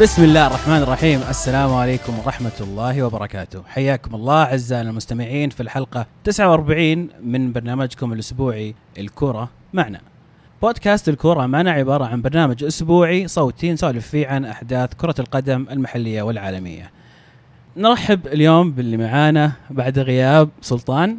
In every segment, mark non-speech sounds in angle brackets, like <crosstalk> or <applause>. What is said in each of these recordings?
بسم الله الرحمن الرحيم. السلام عليكم ورحمة الله وبركاته. حياكم الله أعزائنا المستمعين في الحلقة 49 من برنامجكم الأسبوعي الكرة معنا. بودكاست الكرة معنا عبارة عن برنامج أسبوعي صوتي نسولف فيه عن أحداث كرة القدم المحلية والعالمية. نرحب اليوم باللي معانا بعد غياب سلطان.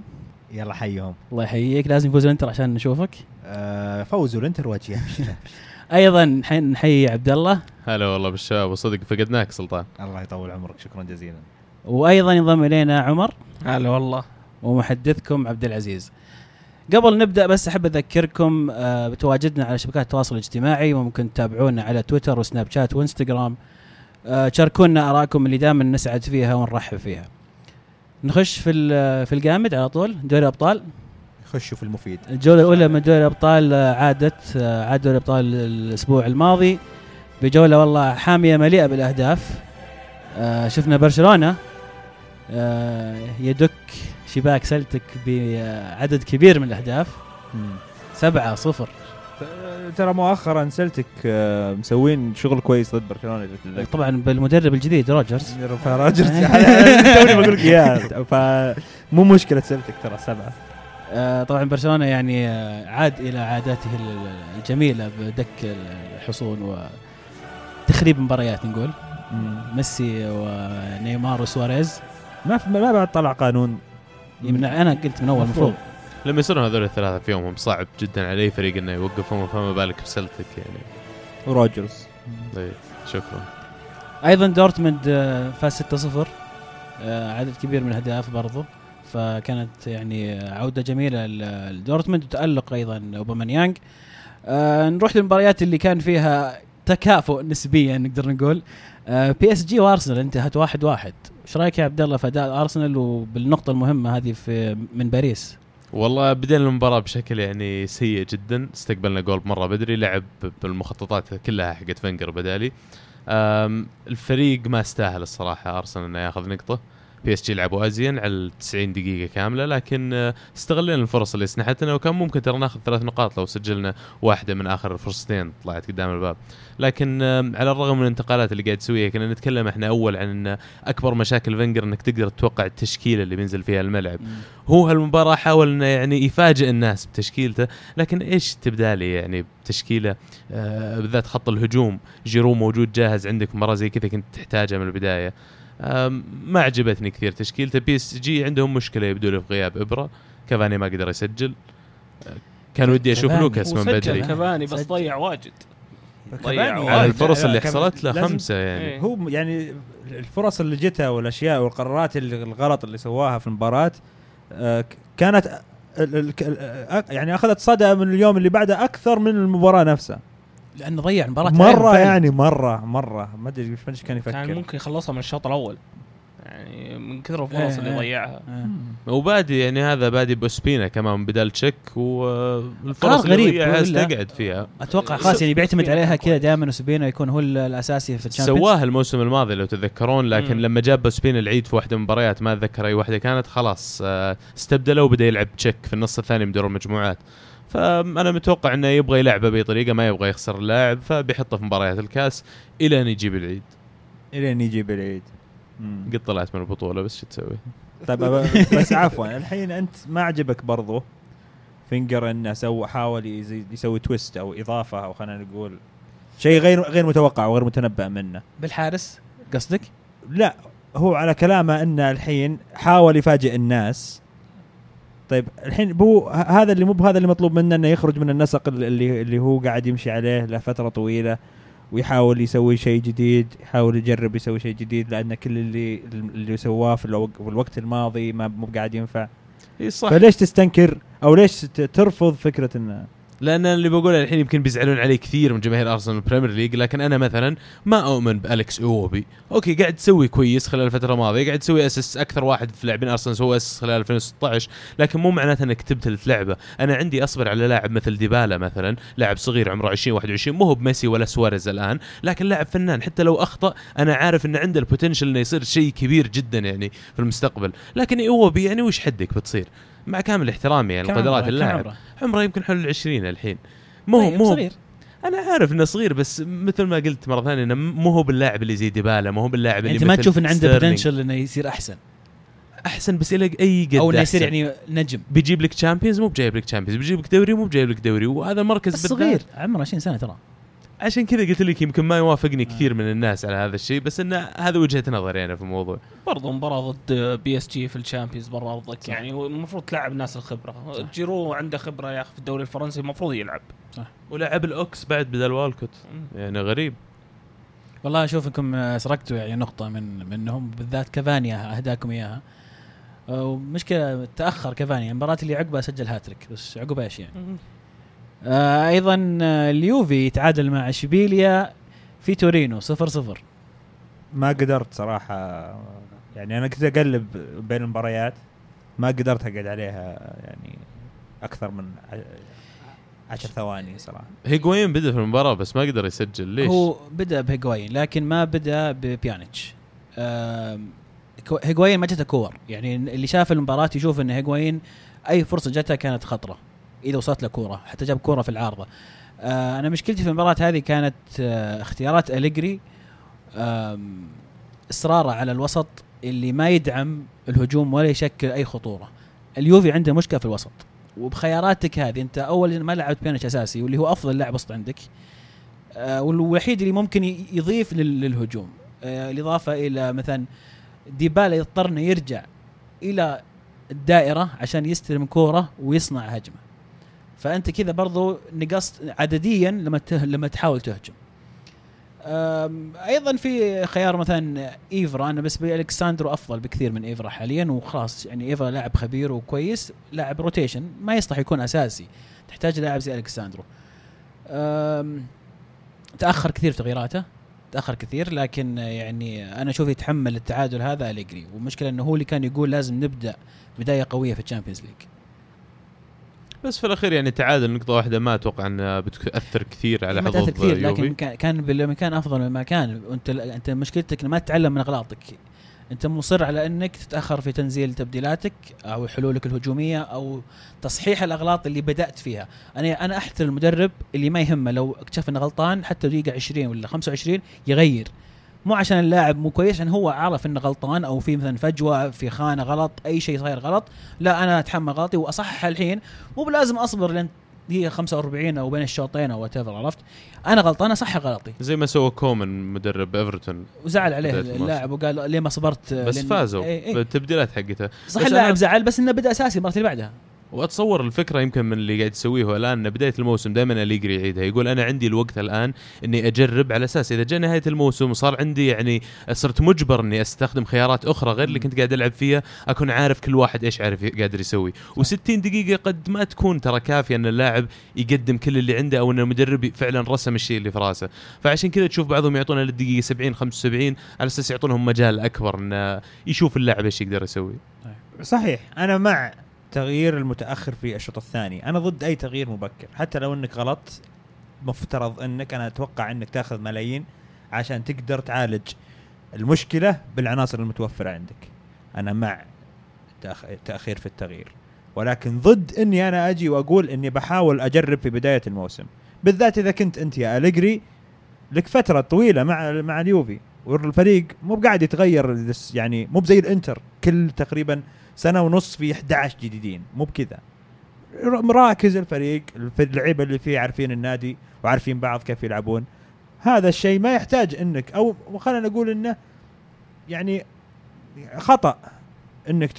يلا حيهم. الله يحييك. لازم يفوز الإنتر عشان نشوفك. آه فوزوا الإنتر وجهه <laughs> أيضا نحي- نحيي عبد الله هلا والله بالشباب وصدق فقدناك سلطان الله يطول عمرك شكرا جزيلا وأيضا ينضم إلينا عمر هلا والله ومحدثكم عبد العزيز. قبل نبدأ بس أحب أذكركم آه، بتواجدنا على شبكات التواصل الاجتماعي وممكن تتابعونا على تويتر وسناب شات وإنستغرام. آه، شاركونا ارائكم اللي دائما نسعد فيها ونرحب فيها. نخش في ال- في الجامد على طول دوري الابطال خشوا في المفيد. الجولة الأولى من دوري الأبطال آه، عادت آه، عاد دوري الأبطال الأسبوع الماضي. بجولة والله حامية مليئة بالأهداف. آه، شفنا برشلونة يدك شباك سلتك بعدد كبير من الأهداف. سبعة صفر. ترى مؤخرا سلتك مسوين شغل كويس ضد برشلونة. طبعا بالمدرب الجديد روجرز. فراجل <laughs> <laughs> توني بقول لك إياه. فمو مشكلة سلتك ترى سبعة. طبعا برشلونة يعني آه، عاد إلى عاداته ال- الجميلة بدك الحصون وتخريب مباريات نقول. ميسي ونيمار وسواريز. ما ما بعد طلع قانون. يمنع أنا قلت من أول المفروض لما يصيرون هذول الثلاثة في يومهم صعب جدا على أي فريق إنه يوقفهم فما بالك بسلتك يعني. وروجرز. طيب شكرا. أيضا دورتموند آه، فاز 6-0 آه، عدد كبير من الأهداف برضو. فكانت يعني عودة جميلة لدورتموند وتألق أيضا أوباميانج. آه نروح للمباريات اللي كان فيها تكافؤ نسبيا نقدر نقول. آه PSG وأرسنال انتهت واحد واحد. إيش رأيك يا عبد الله في أداء أرسنال وبالنقطة المهمة هذه في من باريس؟ والله بدينا المباراة بشكل يعني سيء جدا. استقبلنا جول مرة بدري لعب بالمخططات كلها حقت فنجر بدالي. الفريق ما استاهل الصراحة أرسنال إنه ياخذ نقطة. PSG لعبوا أزين على ال 90 دقيقة كاملة لكن آه، استغلينا الفرص اللي سنحتنا وكان ممكن ترى ناخذ ثلاث نقاط لو سجلنا واحدة من آخر فرصتين طلعت قدام الباب. لكن آم، على الرغم من الانتقالات اللي قاعد تسويها كنا نتكلم إحنا أول عن ان أكبر مشاكل فنجر إنك تقدر تتوقع التشكيلة اللي بينزل فيها الملعب. هو هالمباراة حاول إنه يعني يفاجئ الناس بتشكيلته، لكن إيش تبدا لي يعني بتشكيلة؟ آه بالذات خط الهجوم، جيرو موجود جاهز عندك مباراة زي كذا كنت تحتاجها من البداية. ما عجبتني كثير تشكيلته، PSG عندهم مشكلة يبدو لي في غياب إبرا، كافاني ما قدر يسجل. كان ودي أشوف. لوكاس من بدري كافاني بس. ضيع واجد ضيع كافاني واجد. الفرص اللي حصلت له خمسة يعني. إيه. هو يعني الفرص اللي جتها والأشياء والقرارات اللي الغلط اللي سواها في المباراة آه، كانت يعني أخذت صدى من اليوم اللي بعده أكثر من المباراة نفسها لأنه ضيع مباراة مرة يعني مرة مرة. ما أدري إيش ما إيش كان يفكر. كان ممكن يخلصها من الشوط الأول. يعني من كثر الفرص إيه، اللي إيه. ضيعها. وبادي يعني هذا بادي بأوسبينا كمان بدال تشيك والفرص اللي غريب ضيعها؟ استقعد فيها. أتوقع خلاص يعني بيعتمد عليها كذا دائما أوسبينا يكون هو ال- الأساسي في ال Champions. سواها الموسم الماضي لو تتذكرون لكن مم. لما جاب أوسبينا العيد في واحدة من المباريات ما أتذكر أي واحدة كانت خلاص آه، استبدله وبدأ يلعب تشيك في النص الثاني من دور المجموعات فأنا متوقع إنه يبغى يلعبه بأي طريقة ما يبغى يخسر اللاعب فبيحطه في مباريات الكاس إلى أن يجيب العيد الين يجي بالعيد مم. قد طلعت من البطولة بس شو تسوي؟ طيب بس عفوا الحين أنت ما عجبك برضو فينجر إنه سوى حاول يسوي twist أو إضافة أو خلينا نقول شيء غير غير متوقع وغير متنبأ منه بالحارس قصدك؟ لا هو على كلامه إنه الحين حاول يفاجئ الناس طيب الحين بو هذا اللي مو بهذا اللي مطلوب منه إنه يخرج من النسق اللي- اللي هو قاعد يمشي عليه لفترة طويلة ويحاول يسوي شيء جديد يحاول يجرب يسوي شيء جديد لأن كل اللي اللي سواه في الوق- في الوقت الماضي ما مو قاعد ينفع. إي صح. فليش تستنكر أو ليش ترفض فكرة إنه لأن اللي بقوله الحين يمكن بيزعلون علي كثير من جماهير أرسنال ال Premier League لكن أنا مثلا ما أؤمن بأليكس إيوبي. أوكي قاعد تسوي كويس خلال الفترة الماضية قاعد تسوي اسس أكثر واحد في لاعبين أرسنال سوى اسس خلال 2016 لكن مو معناته إنك تبتدي تلعبه أنا عندي أصبر على لاعب مثل ديبالا مثلا لاعب صغير عمره 20 21 مو هو بميسي ولا سواريز الآن لكن لاعب فنان حتى لو أخطأ أنا عارف إنه عنده ال potential إنه يصير شيء كبير جدا يعني في المستقبل. لكن إيوبي يعني وش حدك بتصير؟ مع كامل احترامي يعني قدرات اللاعب. عمره؟ عمره يمكن حول العشرين الحين. مو طيب، مو صغير. أنا عارف إنه صغير بس مثل ما قلت مرة ثانية إنه مو هو باللاعب اللي زي ديبالا مو هو باللاعب اللي انت ما تشوف إن عنده. potential إنه يصير أحسن. أحسن بس إلى أي قد أو إنه يصير. يعني نجم. بيجيب لك Champions مو بجايب لك Champions بيجيب لك دوري مو بجايب لك دوري. وهذا المركز بس صغير. عمره 20 سنة ترى. عشان كذا قلت لك يمكن ما يوافقني. كثير من الناس على هذا الشيء بس انه هذا وجهة نظري أنا في الموضوع. برضو مباراة ضد PSG في ال Champions برا أرضك يعني المفروض تلعب الناس الخبرة. صح. جيرو عنده خبرة يا أخي في الدوري الفرنسي المفروض يلعب. ولعب الأوكس بعد بدل والكوت. يعني غريب. والله أشوف إنكم سرقتوا يعني نقطة من منهم بالذات كافاني أهداكم إياها. ومشكله تأخر كافاني. المباراة اللي عقبها سجل هاتريك بس عقب إيش يعني؟ آه أيضا آه، اليوفي تعادل مع إشبيليا في تورينو صفر صفر. ما قدرت صراحة يعني أنا كنت أقلب بين المباريات ما قدرت أقعد عليها يعني أكثر من عشر ثواني صراحة. هيغوين بدأ في المباراة بس ما قدر يسجل ليش؟ هو بدأ بهيغوايين لكن ما بدأ ببيانيتش. هيغوايين ما جته كور. يعني اللي شاف المباراة يشوف إن هيغوايين أي فرصة جته كانت خطرة. إذا وصلت له كورة حتى جاب كورة في العارضة. آه أنا مشكلتي في المباراة هذه كانت آه اختيارات أليجري إصراره على الوسط اللي ما يدعم الهجوم ولا يشكل أي خطورة. اليوفي عنده مشكلة في الوسط. وبخياراتك هذه أنت أول ما لعبت بيانيتش أساسي واللي هو أفضل لاعب وسط عندك آه، والوحيد اللي ممكن يضيف لل- للهجوم. الإضافة إلى مثلا ديبالا يضطر انه يرجع إلى الدائرة عشان يستلم كورة ويصنع هجمة. فأنت كذا برضو نقصت عدديا لما لما تحاول تهجم. أيضا في خيار مثلا إيفرا. أنا بالنسبة لي ألكساندرو أفضل بكثير من إيفرا حاليا وخلاص يعني إيفرا لاعب خبير وكويس. لاعب rotation ما يصلح يكون أساسي. تحتاج لاعب زي ألكساندرو. تأخر كثير تغييراته تأخر كثير لكن يعني أنا أشوف يتحمل التعادل هذا أليجري. والمشكلة إنه هو اللي كان يقول لازم نبدأ بداية قوية في ال Champions League. بس في الأخير يعني تعادل نقطة واحدة ما أتوقع انها بتأثر كثير على ما تأثر حظوظ كثير يوفي. لكن كان- كان بالمكان أفضل مما كان وأنت أنت مشكلتك ما تتعلم من أغلاطك. أنت مصر على إنك تتأخر في تنزيل تبديلاتك أو حلولك الهجومية أو تصحيح الأغلاط اللي بدأت فيها. أنا أنا أحترم المدرب اللي ما يهمه لو اكتشف إنه غلطان حتى دقيقة 20 ولا 25 يغير. مو عشان اللاعب مو كويس عشان هو عارف إنه غلطان أو في مثلا فجوة في خانة غلط أي شيء صاير غلط لا أنا أتحمل غلطي وأصحح الحين. مو بلازم أصبر لين دقيقه 45 أو بين الشوطين أو وات عرفت؟ أنا غلطان أصحح غلطي. زي ما سوى كومان مدرب إيفرتون. وزعل عليه. اللاعب وقال ليه ما صبرت بس فازوا إيه إيه. بالتبديلات حقتها صح اللاعب زعل بس إنه بدأ أساسي المرة اللي بعدها. واتصور الفكرة يمكن من اللي قاعد يسويه هو الان بداية الموسم دائما اليجري يعيدها. يقول أنا عندي الوقت الآن إني أجرب على أساس إذا جاء نهاية الموسم وصار عندي يعني صرت مجبر إني أستخدم خيارات أخرى غير اللي كنت قاعد ألعب فيها أكون عارف كل واحد إيش عارف قادر يسوي. و60 دقيقة قد ما تكون ترى كافية إن اللاعب يقدم كل اللي عنده أو إن المدرب فعلا رسم الشيء اللي في راسه. فعشان كذا تشوف بعضهم يعطونه للدقيقة 70 75 على أساس يعطونهم مجال أكبر انه يشوف اللاعب إيش يقدر يسوي. صحيح. أنا مع تغيير المتأخر في الشوط الثاني. أنا ضد أي تغيير مبكر. حتى لو إنك غلط مفترض إنك أنا أتوقع إنك تأخذ ملايين عشان تقدر تعالج المشكلة بالعناصر المتوفرة عندك. أنا مع تأخ- تأخير في التغيير. ولكن ضد إني أنا أجي وأقول إني بحاول أجرب في بداية الموسم. بالذات إذا كنت أنت يا أليجري لك فترة طويلة مع مع اليوفي. والفريق مو قاعد يتغير يعني مو زي الإنتر. كل تقريبا سنة ونص في 11 جديدين. مو بكذا. مراكز الفريق الف- اللعيبة اللي فيه عارفين النادي وعارفين بعض كيف يلعبون. هذا الشيء ما يحتاج إنك أو خلينا نقول إنه يعني خطأ إنك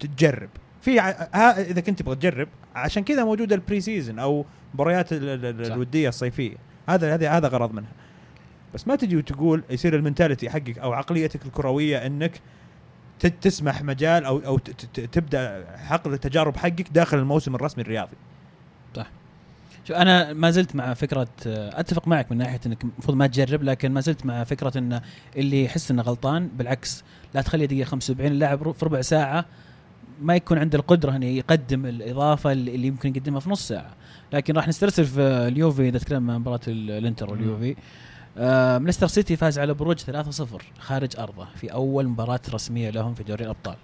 تجرب. في إذا كنت تبغى تجرب عشان كذا موجوده ال pre-season أو مباريات. الودية الصيفية. هذا هذا هذا غرض منها. بس ما تجي وتقول يصير المنتاليتي حقك أو عقليتك الكروية إنك تسمح مجال أو أو ت- ت- تبدأ حقل التجارب حقك داخل الموسم الرسمي الرياضي. شوف أنا ما زلت مع فكرة أتفق معك من ناحية إنك المفروض ما تجرب لكن ما زلت مع فكرة إن اللي يحس إنه غلطان بالعكس لا تخلي دقيقة 75 اللاعب في ربع ساعة ما يكون عنده القدرة انه يقدم الإضافة اللي يمكن يقدمها في نص ساعة. لكن راح نسترسل في اليوفي إذا تكلمنا عن مباراة ال- الإنتر واليوفي. آه ليستر سيتي فاز على بروج 3-0 خارج أرضه في أول مباراة رسمية لهم في دوري الأبطال.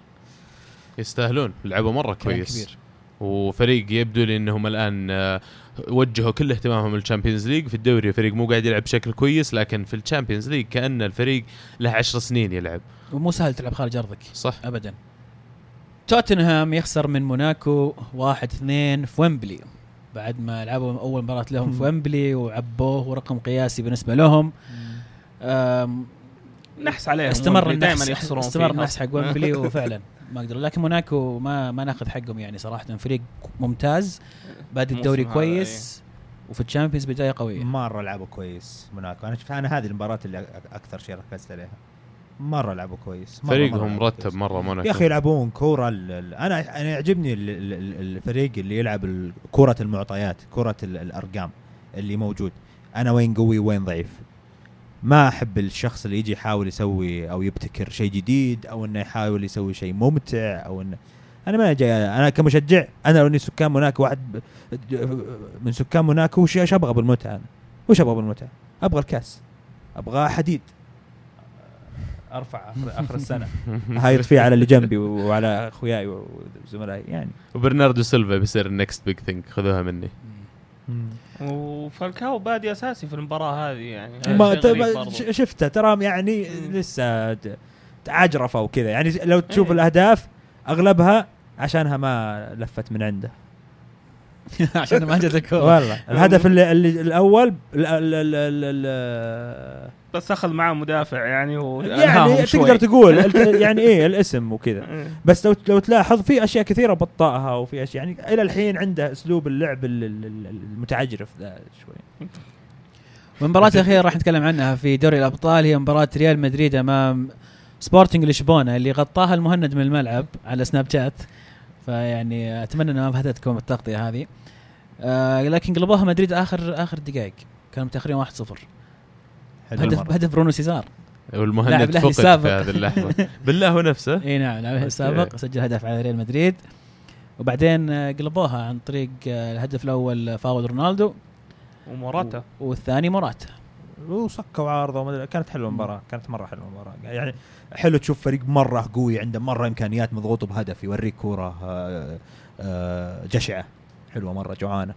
يستاهلون لعبوا مرة كويس. كبير. وفريق يبدو لي إنهم الآن آه، وجهوا كل اهتمامهم لل Champions League. في الدوري فريق مو قاعد يلعب بشكل كويس لكن في ال Champions League كأن الفريق له عشر سنين يلعب. ومو سهل تلعب خارج أرضك. صح. ابدا. توتنهام يخسر من موناكو 1 2 في ويمبلي. بعد ما لعبوا أول مباراة لهم في ويمبلي وعبوه ورقم قياسي بالنسبة لهم. نحس عليهم استمر دائما يخسرون استمر. النحس حق ويمبلي <laughs> وفعلا ما قدروا لكن موناكو ما ما ناخذ حقهم يعني صراحة. فريق ممتاز بادي الدوري كويس وفي ال Champions بدايه قوية. مرة لعبوا كويس موناكو. أنا شفت أنا هذه المباراة اللي أكثر شيء ركزت عليها. مرة لعبوا كويس مرة فريقهم مرة مرتب. مرة موناكو يا أخي يلعبون كورة أنا أنا يعجبني ال- ال- ال- الفريق اللي يلعب كرة المعطيات كرة ال- الأرقام اللي موجود أنا وين قوي وين ضعيف ما أحب الشخص اللي يجي يحاول يسوي أو يبتكر شيء جديد أو إنه يحاول يسوي شيء ممتع أو إنه أنا ما جاي أنا كمشجع أنا لو إني سكان موناكو واحد من سكان موناكو وش أبغى بالمتعة أنا؟ وش أبغى بالمتعة؟ أبغى الكاس أبغى حديد أرفع اخر, آخر السنة. <laughs> هايط فيه على اللي جنبي وعلى أخوياي وزملائي يعني. وبرناردو سيلفا بيصير ال next big thing خذوها مني. وفالكاو بادي أساسي في المباراة هذه يعني. ما برضو. ش- شفته ترى يعني. لسه تعجرفه وكذا. يعني لو تشوف إيه. الأهداف أغلبها عشانها ما لفت من عنده. <laughs> عشان ما جت الكورة. والله. الهدف اللي, اللي الأول ال- ال- ال- ال- ال- بس أخذ معاه مدافع يعني يعني. تقدر تقول <laughs> يعني إيه الاسم وكذا. إيه. بس لو لو تلاحظ في أشياء كثيرة بطأها وفي أشياء يعني إلى الحين عنده أسلوب اللعب ال- ال- ال- المتعجرف ذا شوي. والمباراة الأخيرة راح نتكلم عنها في دوري الأبطال هي مباراة ريال مدريد أمام سبورتنج لشبونة اللي غطاها المهند من الملعب على Snapchat. فيعني أتمنى أنها ما فاتتكم التغطية هذه. آه لكن قلبوها مدريد آخر آخر دقائق. كانوا متأخرين 1-0 حلو هدف. هدف برونو سيزار. والمهند فقد في. هذه اللحظة. <laughs> بالله هو نفسه. إي نعم لاعب. السابق سجل هدف على ريال مدريد. وبعدين آه، قلبوها عن طريق آه، الهدف الأول فاول رونالدو. وموراتا. والثاني موراتا. وصكوا عارضه وما كانت حلوة المباراة كانت مرة حلوة المباراة. يعني حلو تشوف فريق مرة قوي عنده مرة إمكانيات مضغوط بهدف يوريك كورة آه، آه، جشعة. حلوة مرة جوعانة.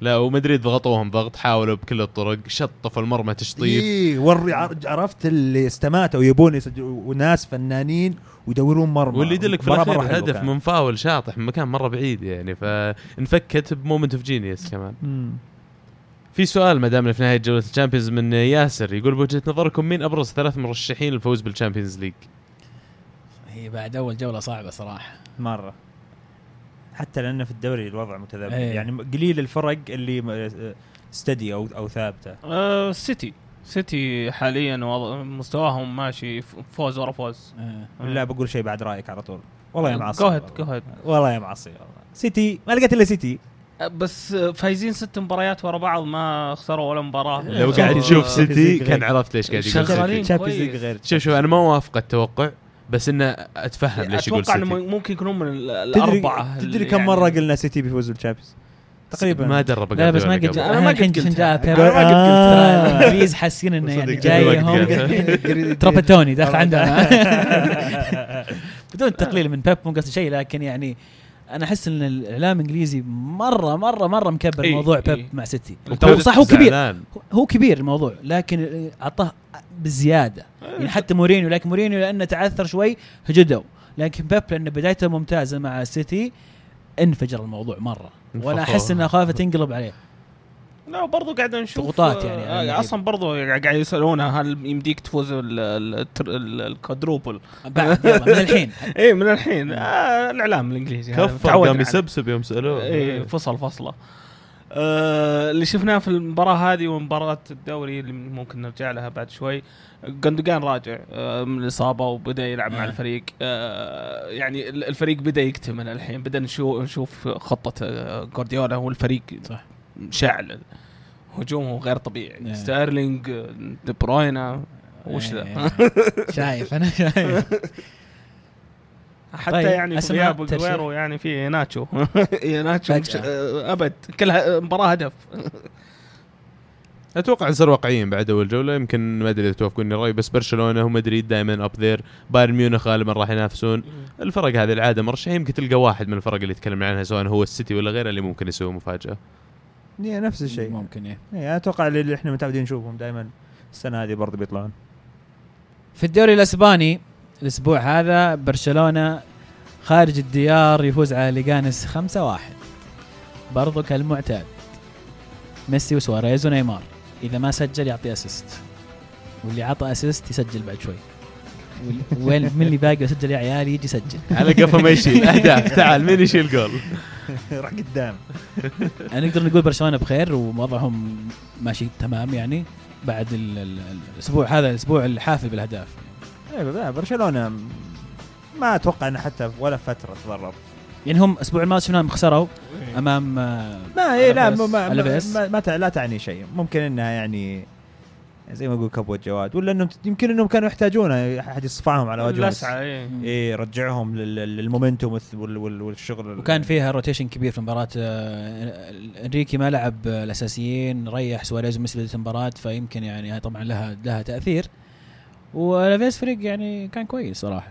لا ومدريد ضغطوهم ضغط حاولوا بكل الطرق شطفوا المرمى تشطيف. اي وري عر- عرفت اللي استماتوا يبون وناس فنانين ويدورون مرمى. واللي يدلك في الأخير هدف. من فاول شاطح من مكان مرة بعيد يعني فانفكت ب moment of genius كمان. مم. في سؤال ما دامنا في نهاية جولة ال Champions من ياسر يقول بوجهة نظركم مين أبرز ثلاث مرشحين للفوز بال Champions League؟ هي بعد أول جولة صعبة صراحة. مرة. حتى لأن في الدوري الوضع متذبذب. إيه. يعني قليل الفرق اللي م- steady أو أو ثابتة. آه سيتي. سيتي حاليا وضع- مستواهم ماشي ف- فوز ورا فوز. آه. لا بقول شيء بعد رأيك على طول. والله يا معصي go ahead والله. يا معصي والله. سيتي ما لقيت إلا سيتي. آه، بس آه، فايزين ست مباريات ورا بعض ما خسروا ولا مباراة. لو آه، قاعد آه، تشوف آه، سيتي كان. عرفت ليش قاعد يقول. سيتي. غير. شوف شوف أنا ما وافق التوقع بس إنه أتفهم ليش يقول أتوقع إنه سيتي. ممكن يكونون من الأربعة. تدري كم يعني- مرة قلنا سيتي بيفوز بالشامبيونز تقريبا. ما درب لا بس ما. قد أنا ما قد. عشان جاء. ترى. الانجليز حاسين إنه يعني جاي هم. <laughs> ترابتوني داخل عندنا. <laughs> بدون تقليل من بيب مو قصدي شيء لكن يعني أنا أحس إن الإعلام الإنجليزي مرة مرة مرة مكبر إيه، موضوع إيه. بيب مع سيتي. هو صح هو كبير. زعلان. هو كبير الموضوع لكن أعطاه بزيادة. يعني حتى مورينيو لكن مورينيو لأنه تعثر شوي هجدوا لكن بيب لأن بدايته ممتازة مع سيتي انفجر الموضوع مرة. وأنا. أحس انها خايفه تنقلب عليه. لا برضو قاعد نشوف ضغوطات يعني آه، اللعيبة. أصلا برضو قاعد يسالونه هل يمديك تفوز ال- ال- التر- ال- ال quadruple بعد يلا من <laughs> الحين إيه من الحين آه الإعلام الإنجليزي كفر متعودين قام. يسبسب يوم سألوه إيه فصل فصلة آه اللي شفناه في المباراة هذه ومباراة الدوري اللي ممكن نرجع لها بعد شوي جندوجان راجع آه من الإصابة وبدأ يلعب مع آه. الفريق آه يعني ال- الفريق بدأ يكتمل الحين بدأ نشوف نشوف خطة آه جوارديولا والفريق صح. مشعل هجومه غير طبيعي. آه. ستيرلينج دي بروينا وش ذا؟ إيه. شايف أنا شايف. حتى طيب، يعني في غياب. غيرو يعني في ناتشو. <laughs> ناتشو فجأة. مش- ابد كلها مباراة هدف. أتوقع نصير واقعيين بعد أول جولة. يمكن ما أدري إذا توافقوني الراي بس برشلونة ومدريد دائما up there بايرن ميونخ غالبا راح ينافسون. الفرق هذه العادة مرشحين يمكن تلقى واحد من الفرق اللي تكلمنا عنها سواء هو السيتي ولا غيره اللي ممكن يسوي مفاجأة. هي نفس الشيء. ممكن إيه. إيه، أتوقع اللي إحنا متعودين نشوفهم دائما السنة هذه برضه بيطلعون. في الدوري الأسباني الأسبوع هذا برشلونة خارج الديار يفوز على ليجانس 5-1 برضو كالمعتاد. ميسي وسواريز ونيمار. إذا ما سجل يعطي assist. واللي عطى assist يسجل بعد شوي. وين من اللي باقي يسجل يا عيال؟ يجي يسجل. على قفا ما يشيل. <laughs> أهداف. تعال مين يشيل جول؟ <laughs> راح قدام. <laughs> يعني نقدر نقول برشلونة بخير ووضعهم ماشي تمام يعني بعد ال- ال- الأسبوع هذا الأسبوع الحافل بالأهداف. لا، برشلونة ما أتوقع إنه حتى ولا فترة تضرر. يعني هم الأسبوع الماضي شفناهم خسروا أمام آه، ما إيه لا ما ما. ما, ما, تع- لا تعني شيء. ممكن إنها يعني زي ما أقول كبوة جواد ولا إنهم يمكن إنهم كانوا يحتاجون أحد يصفعهم على وجههم. الأسعى إيه. إيه يرجعهم لل- للمومنتوم والث- وال- وال- والشغل وكان فيها rotation كبير في المباراة آه، إنريكي ما لعب الأساسيين ريح سواريز وميسي بداية المباراة فيمكن يعني هاي طبعا لها لها تأثير. وألافيس فريق يعني كان كويس صراحة.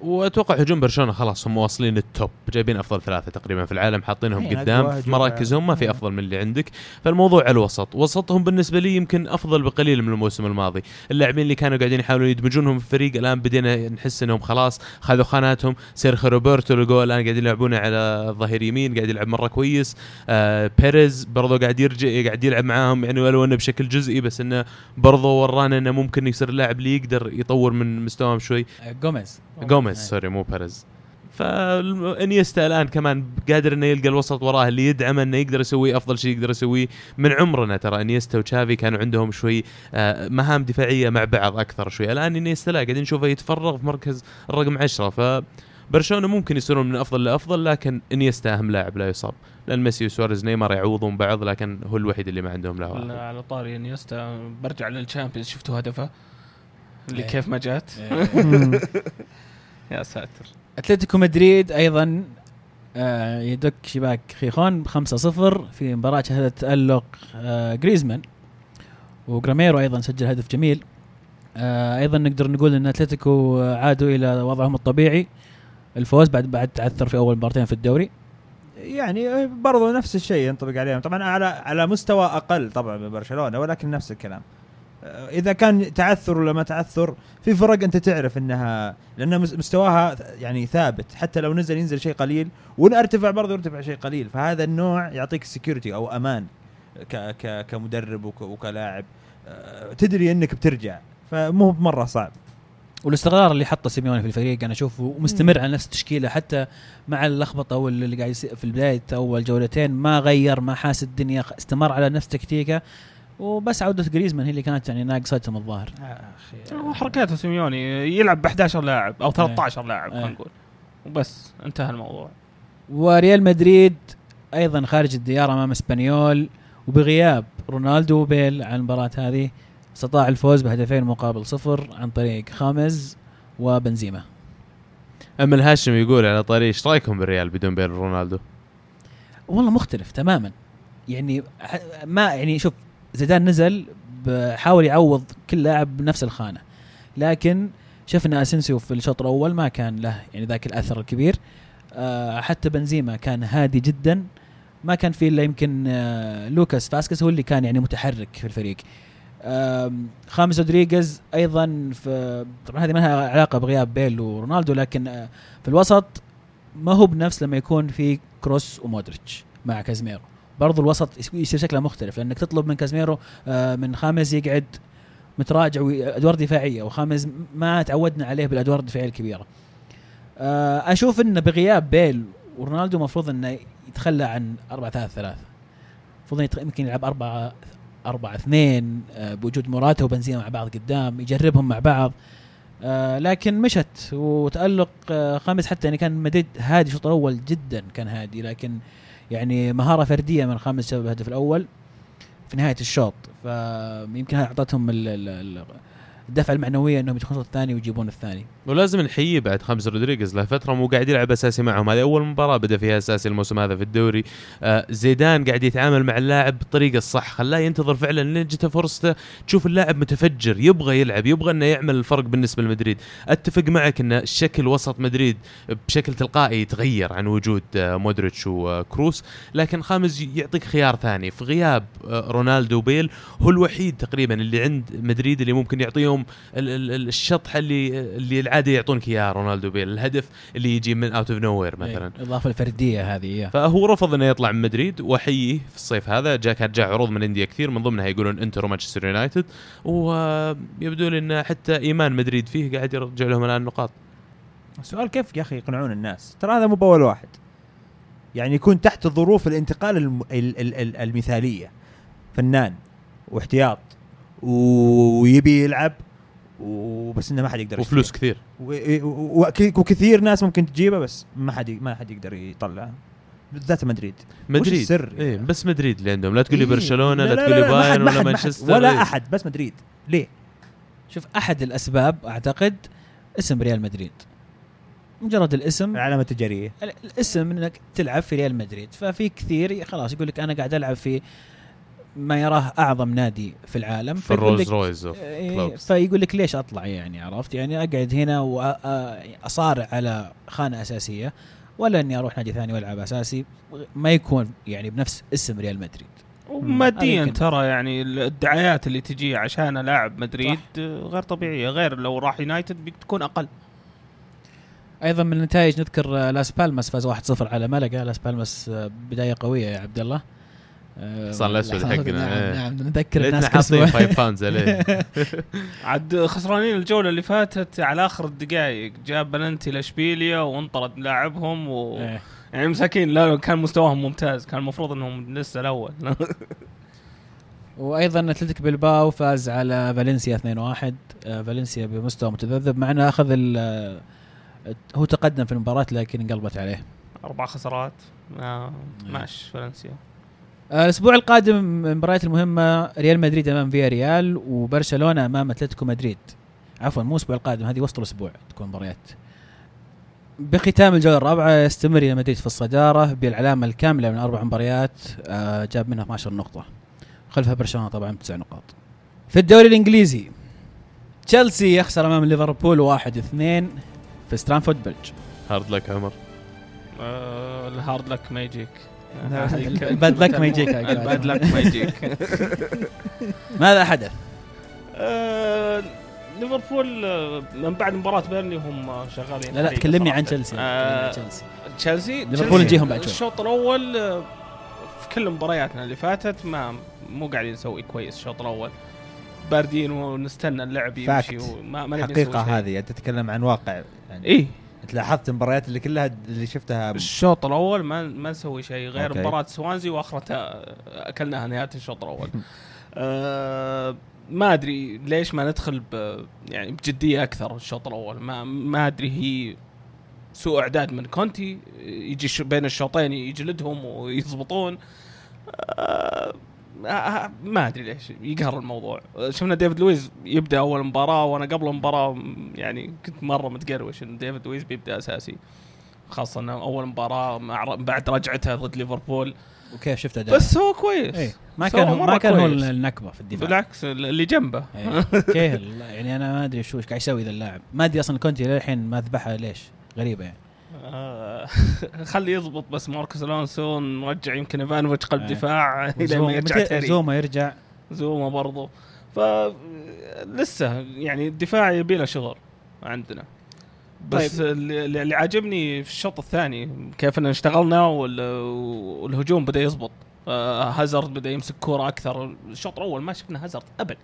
وأتوقع هجوم برشلونة خلاص هم واصلين ال top جايبين أفضل ثلاثة تقريبا في العالم حاطينهم إيه، قدام في مراكزهم ما في بالعالم. أفضل من اللي عندك. فالموضوع على الوسط. وسطهم بالنسبة لي يمكن أفضل بقليل من الموسم الماضي. اللاعبين اللي كانوا قاعدين يحاولون يدمجونهم في الفريق الآن بدينا نحس إنهم خلاص خذوا خاناتهم. سيرخيو روبرتو لقوا الآن قاعدين يلعبونه على ظهير يمين قاعد يلعب مرة كويس. آه بيريز برضو قاعد يرجع قاعد يلعب معاهم. يعني ولو انه بشكل جزئي بس إنه برضو ورانا إنه ممكن يصير اللاعب اللي يقدر يطور من مستواهم شوي. آه، جوميز. جوميز أي. sorry مو بيريز فإنيستا الآن كمان قادر إنه يلقى الوسط وراه اللي يدعمه إنه يقدر يسوي أفضل شيء يقدر يسويه من عمرنا ترى. إنيستا وتشافي كانوا عندهم شوي آه، مهام دفاعية مع بعض أكثر شوي. الآن إنيستا لا قاعدين نشوفه يتفرغ في مركز الرقم 10 ف برشلونة ممكن يصيرون من أفضل لأفضل لكن إنيستا أهم لاعب لا يصاب. لأن ميسي وسواريز نيمار يعوضون بعض لكن هو الوحيد اللي ما عندهم واحد. على طاري إنيستا. برجع للشامبيونز شفتوا هدفه؟ اللي إيه. كيف ما جات. <laughs> آه، يا ساتر. أتلتيكو مدريد أيضا آه، يدك شباك خيخون 5-0 في مباراة شهدت تألق آه، جريزمان. وجاميرو أيضا سجل هدف جميل. آه، أيضا نقدر نقول إن أتلتيكو آه، عادوا إلى وضعهم الطبيعي. الفوز بعد بعد تعثر في أول مباراتين في الدوري. يعني برضو نفس الشيء ينطبق عليهم. طبعا على على مستوى أقل طبعا من برشلونة ولكن نفس الكلام. آه، إذا كان تعثر ولا ما تعثر في فرق أنت تعرف إنها لأن مس- مستواها يعني ثابت حتى لو نزل ينزل شيء قليل وإن ارتفع برضه يرتفع شيء قليل فهذا النوع يعطيك سكيورتي أو أمان ك ك كمدرب وك وكلاعب. آه، تدري إنك بترجع فمو مره صعب. والاستقرار اللي حطه سيميوني في الفريق أنا أشوفه مستمر على نفس التشكيلة حتى مع اللخبطة واللي قاعد في بدايه أول جولتين ما غير ما حاس الدنيا استمر على نفس تكتيكه. وبس عودة جريزمان هي اللي كانت يعني ناقصتهم الظاهر. هو حركاته سيميوني يلعب ب 11 لاعب أو 13 لاعب إيه. خلينا نقول. وبس انتهى الموضوع. وريال مدريد أيضا خارج الديار أمام إسبانيول وبغياب رونالدو وبيل عن المباراة هذه استطاع الفوز بهدفين مقابل صفر عن طريق خامز وبنزيما. اما الهاشم يقول على طريق إيش رأيكم بالريال بدون بيل رونالدو؟ والله مختلف تماما. يعني ما يعني شوف زيدان نزل بحاول يعوض كل لاعب بنفس الخانة. لكن شفنا اسنسيو في الشوط الأول ما كان له يعني ذاك الأثر الكبير. آه حتى بنزيما كان هادي جدا. ما كان في إلا يمكن آه لوكاس فاسكس هو اللي كان يعني متحرك في الفريق. آم، خامس رودريغيز أيضا في طبعا هذه ما لها علاقة بغياب بيل ورونالدو لكن آه في الوسط ما هو بنفس لما يكون في كروس ومودريتش مع كازميرو برضو الوسط يصير شكله مختلف لأنك تطلب من كازميرو آه، من خامس يقعد متراجع وادوار دفاعية وخامس ما تعودنا عليه بالأدوار الدفاعية الكبيرة. آه، أشوف انه بغياب بيل ورونالدو المفروض إنه يتخلى عن 4 3 3 المفروض يمكن يلعب 4 4 2 بوجود موراتا وبنزيما مع بعض قدام يجربهم مع بعض. آه لكن مشت وتألق آه خامس حتى يعني كان مدريد هادي الشوط الأول جدا كان هادي لكن يعني مهارة فردية من خامس سبب الهدف الأول في نهاية الشوط. فيمكن هذا أعطتهم الدفعة المعنوية إنهم يدخلون الثاني ويجيبون الثاني. ولازم نحييه بعد خمس رودريغيز له فترة مو قاعد يلعب أساسي معهم. هذه أول مباراة بدأ فيها أساسي الموسم هذا في الدوري. آه زيدان قاعد يتعامل مع اللاعب بالطريقة الصح. خلاه ينتظر فعلا لين جته فرصته. تشوف اللاعب متفجر يبغى يلعب يبغى إنه يعمل الفرق بالنسبة لمدريد. أتفق معك إن شكل وسط مدريد بشكل تلقائي يتغير عن وجود آه مودريتش وكروس. لكن خامس يعطيك خيار ثاني. في غياب آه رونالدو وبيل هو الوحيد تقريبا اللي عند مدريد اللي ممكن يعطيهم ال- ال- ال- الشطحه اللي اللي العادة يعطونك اياها رونالدو بيل. الهدف اللي يجي من out of no مثلا. إيه، الإضافة الفردية هذه إيه. فهو رفض إنه يطلع من مدريد واحييه في الصيف هذا. جاء كانت جاء عروض من انديه كثير. من ضمنها يقولون إنتر ومانشستر يونايتد. ويبدو لي إن حتى إيمان مدريد فيه قاعد يرجع لهم الآن نقاط السؤال كيف يا أخي يقنعون الناس؟ ترى هذا مو بأول واحد. يعني يكون تحت ظروف الانتقال الم... ال... ال... ال... المثالية. فنان واحتياط ويبي يلعب وبس إنه ما حد يقدر وفلوس يشتريه. كثير وكثير ناس ممكن تجيبه بس ما حد. ما حد يقدر يطلعه بالذات مدريد مدريد السر؟ إيه بس مدريد اللي عندهم لا تقول لي إيه. برشلونة لا, لا تقول لي ما حد- بايرن ما ولا مانشستر ولا إيه. أحد بس مدريد ليه؟ شوف أحد الأسباب أعتقد اسم ريال مدريد مجرد الاسم العلامة التجارية ال- الاسم إنك تلعب في ريال مدريد ففي كثير خلاص يقول لك أنا قاعد ألعب في ما يراه أعظم نادي في العالم في ال Rolls Royce of إيه،. فيقول لك ليش أطلع يعني عرفت؟ يعني أقعد هنا واصارع على خانة أساسية ولا إني أروح نادي ثاني وألعب أساسي ما يكون يعني بنفس اسم ريال مدريد. وماديا. ترى يعني الدعايات اللي تجي عشان لاعب مدريد آه، غير طبيعية غير لو راح يونايتد بتكون أقل. أيضا من النتائج نذكر لاس بالماس فاز 1-0 على ملقا. لاس بالماس آه، بداية قوية يا عبد الله. الحصان الأسود نعم حقنا، إيه. نعم نذكر الناس حاطين أسبوع 5 pounds عليه. <laughs> عاد خسرانين الجولة اللي فاتت على آخر الدقائق. جاب بلنتي لإشبيليا وانطرد لاعبهم و... إيه. يعني مساكين. لا كان مستواهم ممتاز. كان المفروض إنهم لسه الأول. <laughs> وأيضا أتلتيك بلباو فاز على فالنسيا 2-1 آه، فالنسيا بمستوى متذبذب مع إنه أخذ ال- آه، هو تقدم في المباراة لكن انقلبت عليه. أربع خسارات. آه ماشي فالنسيا. آه، الأسبوع القادم المباريات المهمة ريال مدريد أمام فيا ريال وبرشلونة أمام أتلتيكو مدريد. عفوا مو الأسبوع القادم هذه وسط الأسبوع تكون مباريات. بختام الجولة الرابعة يستمر ريال مدريد في الصدارة بالعلامة الكاملة من أربع مباريات آه، جاب منها 12 نقطة. خلفها برشلونة طبعا بتسع نقاط. في الدوري الإنجليزي تشيلسي يخسر أمام ليفربول 1 2 في ستامفورد بريدج. hard luck عمر. آه ال hard luck ما يجيك. ال bad luck ما يجيك. ال bad luck ما يجيك ماذا حدث؟ آه، ليفربول آه، من بعد مباراة بيرنلي هم شغالين لا لا تكلمني صراحة. عن تشيلسي آه، تشيلسي تشيلسي ليفربول نجيهم بعد شوي. الشوط الأول آه، في كل مبارياتنا اللي فاتت ما مو قاعدين نسوي كويس الشوط الأول باردين ونستنى اللعب يمشي. وما ما. هذه أنت تتكلم عن واقع يعني إيه انت لاحظت المباريات اللي كلها اللي شفتها؟ الشوط الأول ما ما نسوي شيء غير أوكي. مباراة سوانزي واخرتها أكلناها نهاية الشوط الأول. آه ما أدري ليش ما ندخل ب يعني بجدية أكثر الشوط الأول. ما ما أدري هي سوء إعداد من كونتي يجي بين الشوطين يجلدهم ويضبطون. آه آه، ما أدري ليش يقهر الموضوع. شفنا ديفيد لويز يبدأ أول مباراة وأنا قبل المباراة يعني كنت مرة متقروش إن ديفيد لويز بيبدأ أساسي خاصة إنه أول مباراة مع بعد رجعتها ضد ليفربول. وكيف شفت أداء؟ بس هو كويس. إيه ما كان ما كان هو. النكبة في الدفاع. بالعكس اللي جنبه. إيه. كيهل يعني أنا ما أدري شو إيش قاعد يسوي ذا اللاعب. ما أدري أصلا كونتي للحين ما ذبحها ليش؟ غريبة يعني. آه، <laughs> خليه يضبط بس ماركوس ألونسو نرجع يمكن ايفانوفيتش قلب إيه. دفاع <laughs> إلى ما زوما- يرجع زوما يرجع. زوما برضو. ف لسه يعني الدفاع يبي له شغل عندنا. بس طيب. اللي, عاجبني في الشوط الثاني كيف إن اشتغلنا وال- والهجوم بدأ يزبط. آه هازارد بدأ يمسك كورة أكثر. الشوط الأول ما شفنا هازارد أبد.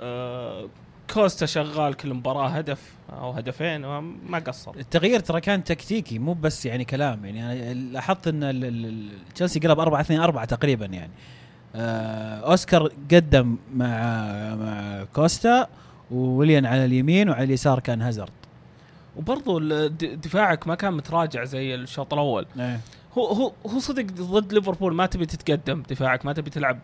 آه كوستا شغال كل مباراة هدف أو هدفين ما قصر. التغيير ترى كان تكتيكي مو بس يعني كلام. يعني أنا لاحظت إن تشيلسي قلب 4 2 4 تقريبا يعني. آه أوسكار قدم مع مع كوستا وويليان على اليمين وعلى اليسار كان هازارد. د- دفاعك ما كان متراجع زي الشوط الأول. هو هو هو صدق ضد ليفربول ما تبي تتقدم دفاعك ما تبي تلعب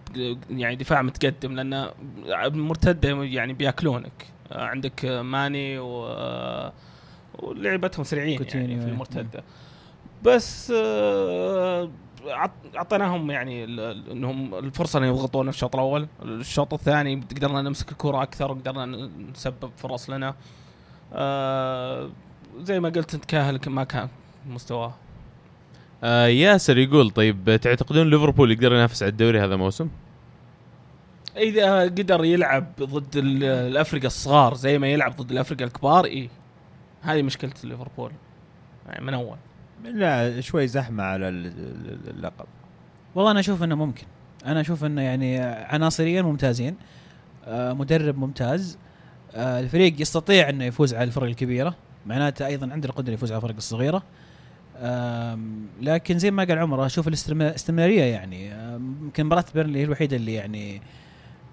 يعني دفاع متقدم لأن المرتده يعني بياكلونك عندك ماني و ولعبتهم سريعين يعني في إيه. المرتدة بس آه، عط- اعطيناهم يعني ال- ال- إنهم الفرصة ان يضغطونا في الشوط الأول، الشوط الثاني قدرنا نمسك الكرة أكثر وقدرنا نسبب فرص لنا. آه، زي ما قلت انت كاهل ما كان مستواه آه ياسر يقول طيب تعتقدون ليفربول يقدر ينافس على الدوري هذا الموسم؟ إذا قدر يلعب ضد ال- الافرقه الصغار زي ما يلعب ضد الافرقه الكبار اي هذه مشكلة ليفربول يعني من أول. لا شوي زحمة على ال- ال- اللقب. والله أنا أشوف إنه ممكن. أنا أشوف إنه يعني عناصريا ممتازين آه مدرب ممتاز آه الفريق يستطيع إنه يفوز على الفرق الكبيرة معناته أيضا عنده القدره يفوز على الفرق الصغيرة. لكن زي ما قال عمر أشوف الاستمرارية يعني يمكن مباراة بيرنلي هي الوحيدة اللي يعني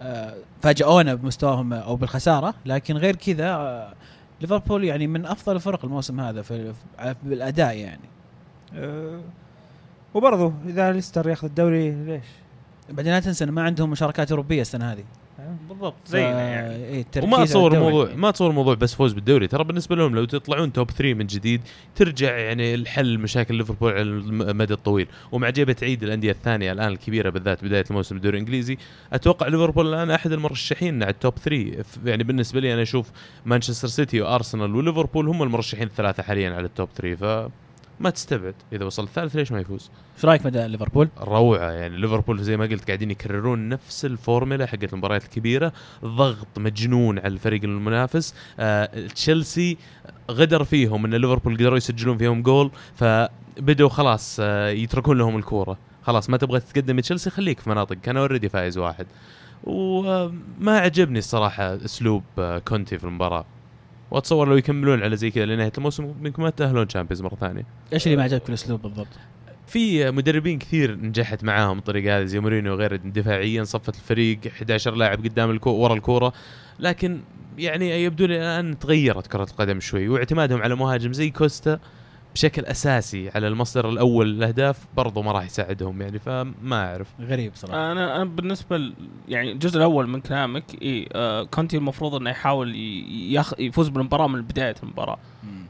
آه، فاجئونا بمستواهم أو بالخسارة لكن غير كذا آه، ليفربول يعني من أفضل الفرق الموسم هذا في في- بالاداء يعني أه وبرضه إذا ليستر ياخذ الدوري ليش؟ بعدين لا تنسى ما عندهم مشاركات أوروبية السنة هذه بالضبط ف- زينا يعني. إيه وما على تصور الدوري. الموضوع ما تصور الموضوع بس فوز بالدوري. ترى بالنسبة لهم لو تطلعون top 3 من جديد ترجع يعني الحل مشاكل ليفربول على المدى الطويل. ومع جيبة عيد الأندية الثانية الآن الكبيرة بالذات بداية الموسم الدوري الإنجليزي أتوقع ليفربول الآن أحد المرشحين على ال top 3 ف- يعني بالنسبة لي أنا أشوف مانشستر سيتي وأرسنال وليفربول هم المرشحين الثلاثة حاليا على ال top 3 فما تستبعد. إذا وصل الثالث ليش ما يفوز؟ إيش رأيك باداء ليفربول؟ روعة. يعني ليفربول زي ما قلت قاعدين يكررون نفس الفورمولا حقت المباريات الكبيرة. ضغط مجنون على الفريق المنافس. آه تشيلسي غدر فيهم إن ليفربول قدروا يسجلون فيهم جول فبدوا خلاص آه يتركون لهم الكورة. خلاص ما تبغى تتقدم تشيلسي خليك في مناطق. كان already فايز واحد. وما عجبني الصراحة أسلوب آه كونتي في المباراة. واتصور لو يكملون على زي كذا لنهاية الموسم يمكن ما تأهلون Champions مرة ثانية إيش اللي ما عجبك في الأسلوب بالضبط؟ في مدربين كثير نجحت معاهم الطريقة هذه زي مورينيو وغيره دفاعيا صفت الفريق 11 لاعب قدام الكو ورا الكورة لكن يعني يبدو لي الآن تغيرت كرة القدم شوي واعتمادهم على مهاجم زي كوستا بشكل أساسي على المصدر الأول للاهداف برضو ما راح يساعدهم يعني فما أعرف. غريب صراحة. أنا أنا بالنسبة ل- يعني الجزء الأول من كلامك إي آه كونتي المفروض إنه يحاول يخ يفوز بالمباراة من بداية المباراة.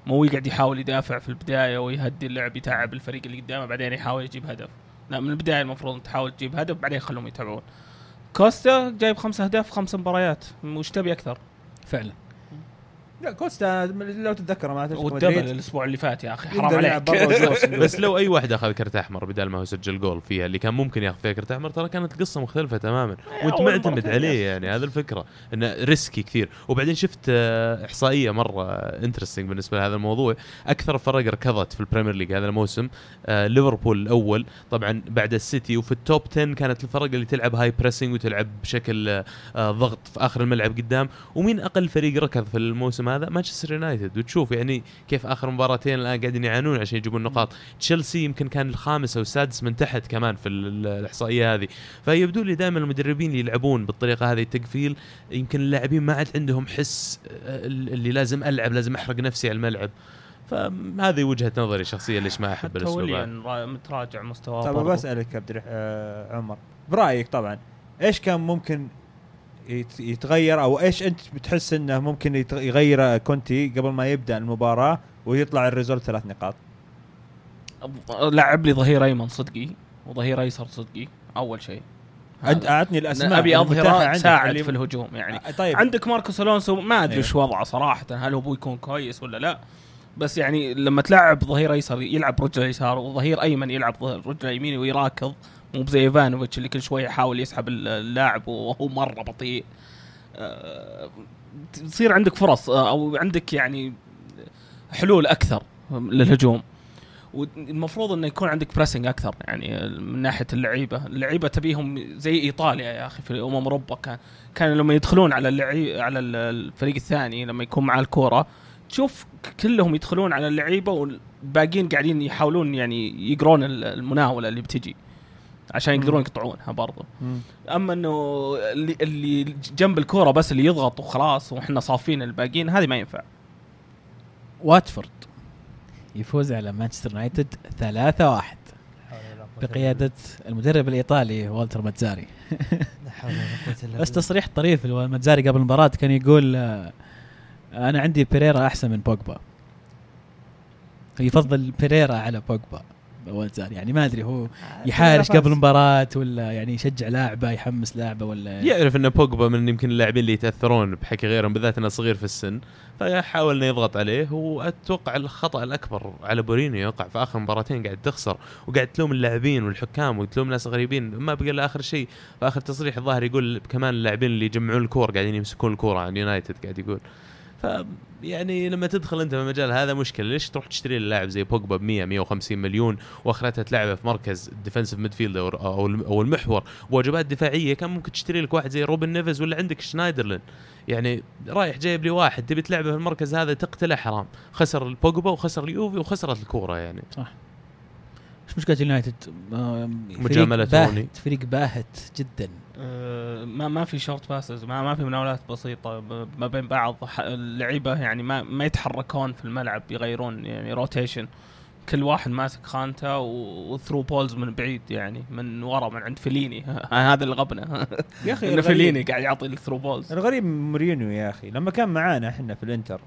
مو يقعد يحاول يدافع في البداية ويهدي اللعب يتعب الفريق اللي قدامه بعدين يحاول يجيب هدف. لا من البداية المفروض تحاول تجيب هدف بعدين خلهم يتابعون. كوستا جايب خمس أهداف في خمس مباريات. وش تبي أكثر. فعلا. لا كوستا لو تتذكر أتلتيكو والدبل الأسبوع اللي فات يا أخي حرام عليك. <laughs> بس لو أي واحد أخذ كرت أحمر بدل ما هو سجل جول فيها اللي كان ممكن ياخذ فيها كرت أحمر ترى كانت القصة مختلفة تماما. وانت معتمد. عليه يعني هذا الفكرة. إنه risky كثير. وبعدين شفت آه، إحصائية مرة interesting بالنسبة لهذا الموضوع. أكثر فرق ركضت في البريمير ليج هذا الموسم آه، ليفربول الأول. طبعا بعد السيتي وفي ال top 10 كانت الفرق اللي تلعب high pressing وتلعب بشكل آه، آه، ضغط في آخر الملعب قدام. ومين أقل فريق ركض في الموسم هذا مانشستر يونايتد. وتشوف يعني كيف آخر مباراتين الآن قاعدين يعانون عشان يجيبون نقاط. تشيلسي يمكن كان الخامس أو السادس من تحت كمان في ال- ال- الإحصائية هذه. فيبدو لي دائما المدربين اللي يلعبون بالطريقة هذه التقفيل يمكن اللاعبين ما عاد عندهم حس آه، اللي لازم ألعب لازم أحرق نفسي على الملعب. فهذه وجهة نظري الشخصيه ليش ما أحب الأسلوب هذا. متراجع مستواه طب. بسالك عبد. آه عمر. برأيك طبعا إيش كان ممكن يتغير أو إيش أنت بتحس إنه ممكن يتغ- يغير كونتي قبل ما يبدأ المباراة ويطلع الريزولت ثلاث نقاط؟ لعب لي ظهير أيمن صدقي وظهير أيسر صدقي أول شيء. أنت. أعطني الأسماء أبي اظهره عندك ساعد في الهجوم يعني. طيب. عندك ماركوس ألونسو ما أدري أيوه. إيش وضعه صراحة هل هو بيكون كويس ولا لا؟ بس يعني لما تلعب ظهير أيسر يلعب رجل يسار وظهير أيمن يلعب رجل يمين ويراكض. مو بزي ايفانوفيتش اللي كل شوية يحاول يسحب اللاعب وهو مرة بطيء. آه، تصير عندك فرص آه، أو عندك يعني حلول أكثر للهجوم. والمفروض إنه يكون عندك بريسنج أكثر يعني من ناحية اللعيبة، اللعيبة تبيهم زي إيطاليا يا أخي في أمم أوروبا. كان كانوا لما يدخلون على على ال- الفريق الثاني لما يكون معاه الكورة تشوف كلهم يدخلون على اللعيبة والباقيين قاعدين يحاولون يعني يقرون ال- المناولة اللي بتجي. عشان يقدرون. يقطعونها برضو مم. أما إنه اللي, اللي جنب الكورة بس اللي يضغط وخلاص وإحنا صافين الباقيين هذه ما ينفع واتفورد يفوز على مانشستر يونايتد 3-1 بقيادة المدرب الإيطالي والتر ماتزاري لا حول ولا قوة إلا بس. تصريح طريف ماتزاري قبل المباراة كان يقول آه، أنا عندي بيريرا أحسن من بوجبا يفضل بيريرا على بوجبا ماتزاري يعني ما أدري هو يحارش قبل المباراه ولا يعني يشجع لاعبه يحمس لاعبه ولا؟ يعرف إن بوجبا من يمكن اللاعبين اللي يتأثرون بحكي غيرهم بالذات إنه صغير في السن فيحاول إنه يضغط عليه وأتوقع الخطأ الأكبر على مورينيو يقع في آخر مباراتين قاعد تخسر وقاعد تلوم اللاعبين والحكام وتلوم ناس غريبين ما بقى إلا آخر شيء في آخر تصريح الظاهر يقول كمان اللاعبين اللي يجمعون الكور قاعدين يمسكون الكورة عن يونايتد قاعد يقول. ف يعني لما تدخل انت في المجال هذا مشكلة. ليش تروح تشتري اللاعب زي بوجبا ب 100 150 مليون واخرتها تلعبه في مركز defensive midfield أو أو المحور؟ بواجبات دفاعية كان ممكن تشتري لك واحد زي روبن نيفز ولا عندك شنايدرلين. يعني رايح جايب لي واحد تبي تلعبه في المركز هذا تقتله حرام. خسر البوجبا وخسر اليوفي وخسرت الكورة يعني. إيش مشكلة اليونايتد؟ باهت روني. فريق باهت جدا. آه، ما ما في short passes ما ما في مناولات بسيطة ما بين بعض اللعيبة يعني ما ما يتحركون في الملعب يغيرون يعني rotation كل واحد ماسك خانته و through balls من بعيد يعني من ورا من عند فيليني. <laughs> هذا اللي غبنا. <laughs> يا أخي الغريب- فيليني قاعد يعطي ال through balls الغريب مورينيو يا أخي لما كان معانا إحنا في الإنتر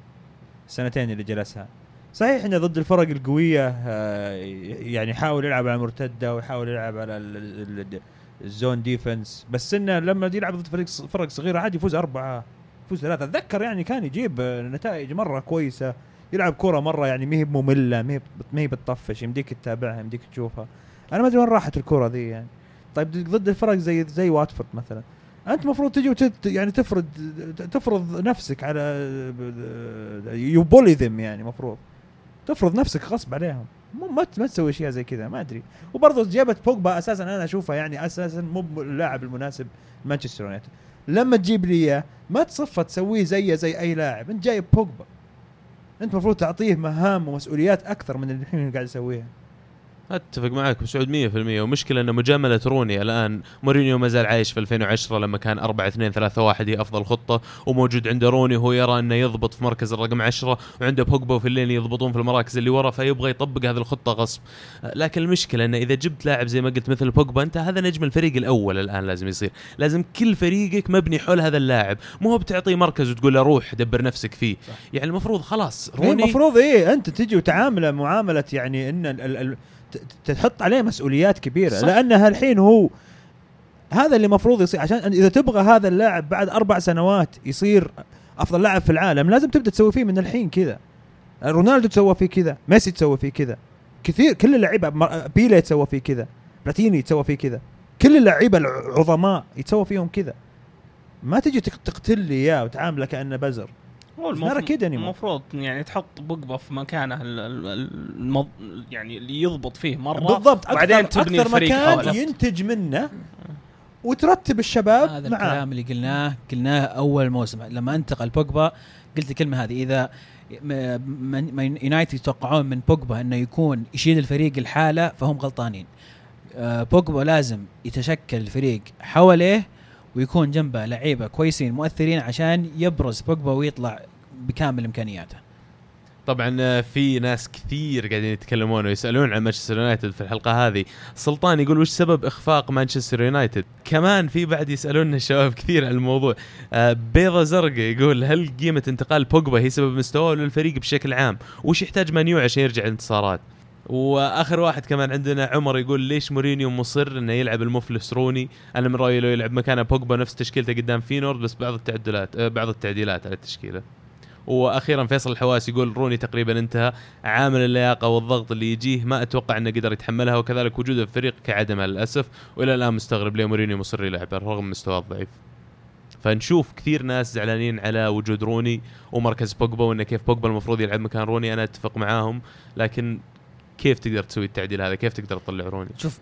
السنتين اللي جلسها صحيح إنه ضد الفرق القوية آه، يعني يحاول يلعب على المرتده ويحاول يلعب على ال- ال- ال- ال zone defense. بس إنه لما يلعب ضد فريق فرق صغيرة عادي يفوز أربعة يفوز ثلاثة. أتذكر يعني كان يجيب نتائج مرة كويسة يلعب كرة مرة يعني ما هي ممله ما هي بتطفش يمديك تتابعها يمديك تشوفها. أنا ما أدري وين راحت الكرة ذي يعني. طيب ضد الفرق زي زي واتفورد مثلا. أنت المفروض تجي وتت يعني تفرض تفرض نفسك على يبولي ذم يعني المفروض تفرض نفسك غصب عليهم. مو ما تسوي أشياء زي كذا ما أدري. وبرضه جابت بوجبا أساسا أنا اشوفها يعني أساسا مو اللاعب المناسب مانشستر يونايتد. لما تجيب لي إياه ما تصفى تسويه زيه زي أي لاعب أنت جايب بوجبا. أنت المفروض تعطيه مهام ومسؤوليات أكثر من اللي الحين قاعد يسويها. أتفق معك بسعود 100% ومشكلة إن مجاملة روني الآن مورينيو ما زال عايش في 2010 لما كان 4 2 3 1 هي أفضل خطة. وموجود عنده روني وهو يرى إنه يضبط في مركز الرقم 10 وعنده بوجبا وفيلين يضبطون في المراكز اللي ورا فيبغى يطبق هذه الخطة غصب. لكن المشكلة انه إذا جبت لاعب زي ما قلت مثل بوجبا أنت هذا نجم الفريق الأول الآن لازم يصير. لازم كل فريقك مبني حول هذا اللاعب. مو هو بتعطيه مركز وتقول له روح دبر نفسك فيه. يعني المفروض خلاص هي روني المفروض إيه أنت تجي وتعامله معاملة يعني إن ال ال تحط عليه مسؤوليات كبيرة صح. لانها الحين هو هذا اللي المفروض يصير عشان إذا تبغى هذا اللاعب بعد أربع سنوات يصير أفضل لاعب في العالم لازم تبدأ تسوي فيه من الحين كذا. رونالدو تسوى فيه كذا ميسي تسوى فيه كذا. كثير كل اللعيبة بيلي تسوى فيه كذا بلاتيني يتسوى فيه كذا. كل اللعيبة العظماء يتسوى فيهم كذا. ما تجي تق- تقتل لي إياه وتعامله كأنه بزر. هو anymore. المفروض يعني تحط بوجبا في مكانه ال- ال- المض... يعني اللي يضبط فيه مرة بالضبط وبعدين أكثر تبني أكثر الفريق مكان حوله. ينتج منه وترتب الشباب هذا معاه الكلام اللي قلناه قلناه أول موسم لما انتقل بوجبا قلت الكلمة هذه إذا م- من من يونايتد يتوقعون من بوجبا إنه يكون يشيل الفريق الحالة فهم غلطانين آه، بوجبا لازم يتشكل الفريق حواليه ويكون جنبه لعيبة كويسين مؤثرين عشان يبرز بوجبا ويطلع بكامل إمكانياته. طبعا آه، في ناس كثير قاعدين يتكلمون ويسألون عن مانشستر يونايتد في الحلقة هذه. سلطان يقول وش سبب إخفاق مانشستر يونايتد؟ كمان في بعد يسألون الشباب كثير عن الموضوع. آه، بيضة زرقاء يقول هل قيمة انتقال بوجبا هي سبب مستواه ولا الفريق بشكل عام؟ وش يحتاج مانيو عشان يرجع الانتصارات؟ وآخر واحد كمان عندنا عمر يقول ليش مورينيو مصر إنه يلعب المفلس روني؟ أنا من رأيي لو يلعب مكانه بوجبا نفس تشكيلته قدام فينورد بس بعض التعديلات آه، بعض التعديلات على التشكيلة. وأخيرا فيصل الحواس يقول روني تقريبا انتهى عامل اللياقة والضغط اللي يجيه ما أتوقع إنه قدر يتحملها وكذلك وجوده في الفريق كعدمه للاسف وإلى الآن مستغرب ليه مورينيو مصر يلعبه رغم مستواه الضعيف. فنشوف كثير ناس زعلانين على وجود روني ومركز بوجبا وانه كيف بوجبا المفروض يلعب مكان روني أنا أتفق معاهم لكن كيف تقدر تسوي التعديل هذا؟ كيف تقدر تطلع روني شوف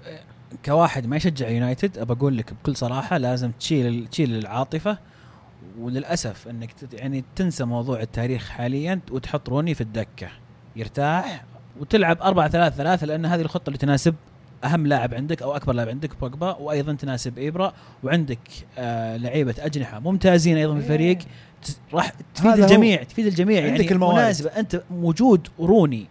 كواحد ما يشجع يونايتد أبى أقول لك بكل صراحة لازم تشيل تشيل العاطفة وللأسف إنك يعني تنسى موضوع التاريخ حاليا وتحط روني في الدكة. يرتاح وتلعب 4 3 3 لأن هذه الخطة اللي تناسب أهم لاعب عندك أو أكبر لاعب عندك بوجبا وأيضا تناسب إيبرا وعندك آه لعيبة أجنحة ممتازين أيضا في الفريق. ت- راح تفيد. الجميع تفيد الجميع. عندك يعني الموارد. مناسبه أنت موجود روني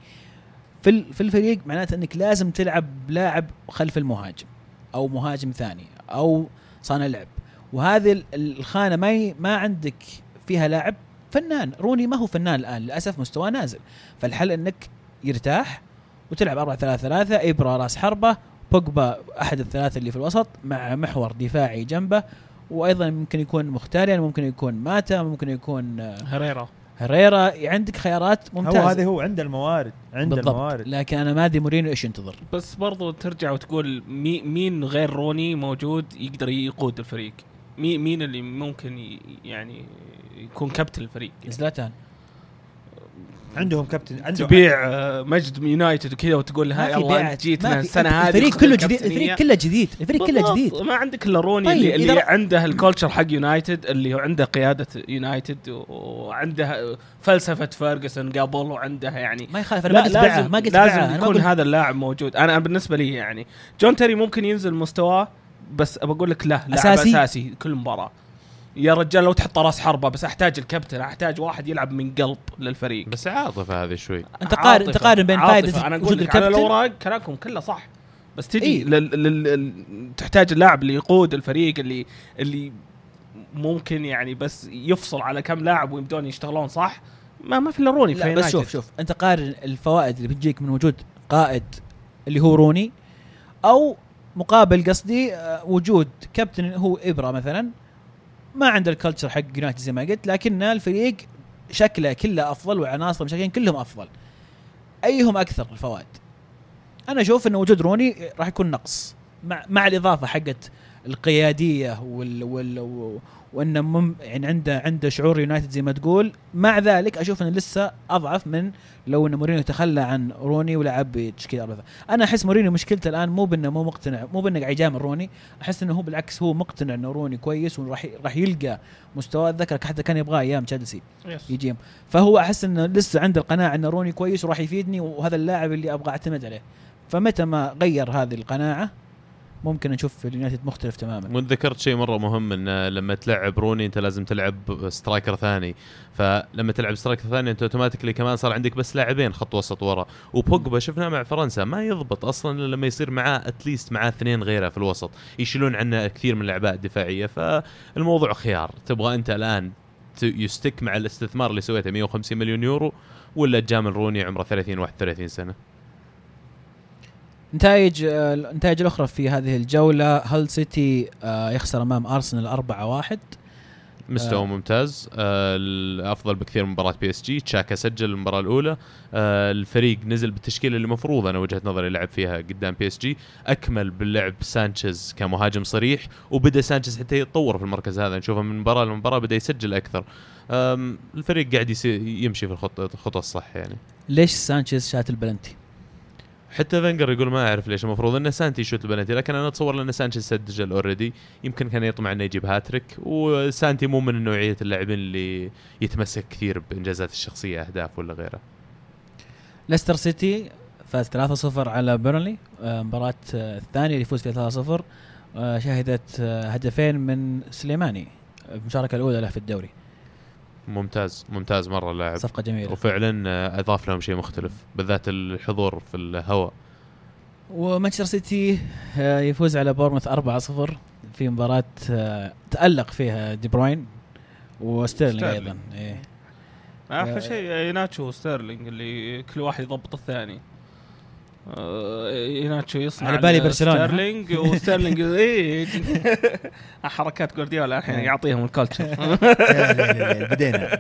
في في الفريق معناته إنك لازم تلعب لاعب خلف المهاجم أو مهاجم ثاني أو صانع لعب. وهذه ال- الخانة ما ما عندك فيها لاعب فنان. روني ما هو فنان الآن للأسف مستواه نازل. فالحل إنك يرتاح وتلعب 4 3 3 إبرة راس حربة بوجبا أحد الثلاثة اللي في الوسط مع محور دفاعي جنبه وأيضا ممكن يكون مختاريا ممكن يكون ماتا ممكن يكون آه، هريرا هريرا عندك خيارات هو ممتازة. هذا هو عنده الموارد عنده بالضبط. الموارد. لكن أنا ما أدري مورينيو إيش ينتظر. بس برضو ترجع وتقول مي مين غير روني موجود يقدر يقود الفريق؟ مي مين اللي ممكن يعني يكون كابتن الفريق؟ زلاتان. عندهم كابتن عنده تبيع آه، مجد يونايتد وكذا وتقول هاي الله انت جيت ما من في- السنة هذه الفريق كله جديد. الفريق كله جديد الفريق كله. جديد ما عندك إلا روني طيب، اللي, اللي عنده ال culture حق يونايتد اللي عنده قيادة يونايتد وعنده فلسفة فيرجسون قبل وعنده يعني ما يخالف أنا ما قلت بيعه ما قلت لازم يكون هذا اللاعب موجود أنا بالنسبة لي يعني جون تيري ممكن ينزل مستواه بس بقول لك لا لاعب أساسي؟ أساسي كل مباراة يا رجال لو تحط راس حربة بس أحتاج الكابتن أحتاج واحد يلعب من قلب للفريق بس عاطفة هذه شوي أنت قارن أنت. قارن بين. فائده أنا أقول وجود لك على الكابتن الاوراق كلامكم كله صح بس تجي إيه. لل... لل... لل... تحتاج اللاعب اللي يقود الفريق اللي اللي ممكن يعني بس يفصل على كم لاعب ويبدون يشتغلون صح ما ما في إلا روني في بس. شوف شوف أنت قارن الفوائد اللي بتجيك من وجود قائد اللي هو روني أو مقابل قصدي آه، وجود كابتن هو إبرة مثلا ما عنده الكلتشر حق يونايتد زي ما قلت لكن الفريق شكله كله أفضل وعناصر مشاكلين كلهم أفضل. أيهم أكثر الفوائد؟ أنا أشوف إن وجود روني راح يكون نقص مع مع الإضافة حقت القيادية وال وال وانه مم يعني عنده عنده شعور يونايتد زي ما تقول. مع ذلك أشوف إنه لسه أضعف من لو إن مورينيو تخلى عن روني ولعب بتشكيله اربعه أنا أحس مورينيو مشكلته الآن مو بإنه مو مقتنع مو بإنه قاعد يجامل روني. أحس إنه هو بالعكس هو مقتنع إنه روني كويس وراح راح يلقى مستواه أتذكر حتى كان يبغاه أيام تشيلسي. يجيهم. فهو أحس إنه لسه عنده القناعة ان روني كويس وراح يفيدني وهذا اللاعب اللي أبغى أعتمد عليه. فمتى ما غير هذه القناعة ممكن نشوف اليونايتد مختلف تماما. وانت ذكرت شيء مرة مهم إن لما تلعب روني أنت لازم تلعب striker ثاني. فلما تلعب striker ثاني أنت automatically كمان صار عندك بس لاعبين خط وسط ورا. وبوجبا شفناه مع فرنسا ما يضبط أصلا إلا لما يصير معاه at least معاه اثنين غيره في الوسط. يشيلون عنه كثير من الأعباء الدفاعية. فالموضوع خيار. تبغى أنت الآن ي stick مع الاستثمار اللي سويته 150 مليون يورو ولا تجامل روني عمره 30 31 سنة؟ نتائج آه، النتائج الأخرى في هذه الجولة هل سيتي آه، يخسر أمام أرسنال 4 1 مستوى آه. ممتاز. آه الافضل بكثير من مباراة بي إس جي. تشاكا سجل المباراة الأولى. آه الفريق نزل بالتشكيلة اللي المفروض أنا وجهة نظري لعب فيها قدام بي إس جي. أكمل باللعب سانشيز كمهاجم صريح وبدأ سانشيز حتى يتطور في المركز هذا. نشوفه من مباراة لمباراة بدأ يسجل أكثر. الفريق قاعد يمشي في الخطه الصح يعني. ليش سانشيز شات البلنتي؟ حتى فينجر يقول ما أعرف ليش. المفروض انه سانتي يشوت البلنتي لكن أنا أتصور لأن سانشيز سجل already يمكن كان يطمع إنه يجيب هاتريك وسانتي مو من نوعية اللاعبين اللي يتمسك كثير بإنجازات الشخصية أهداف ولا غيره. ليستر سيتي فاز 3-0 على بيرنلي. آه، مباراة آه، الثانية اللي يفوز فيها 3-0 آه، شهدت هدفين من سليماني المشاركة الأولى له في الدوري. ممتاز ممتاز مرة اللاعب صفقة جميلة وفعلا آه، أضاف لهم شيء مختلف بالذات الحضور في الهواء ومانشستر سيتي آه، يفوز على بورنموث 4-0 في مباراة آه، تألق فيها دي بروين وستيرلينج ستيرلينج. أيضا إيه. أخر شيء ايناتشو وستيرلينج اللي كل واحد يضبط الثاني ايناتشو يصنع على بالي برشلونة. ستيرلينج <laughs> وستيرلينج اي <laughs> حركات جوارديولا الحين إيه. يعطيهم ال culture <laughs> بدينا.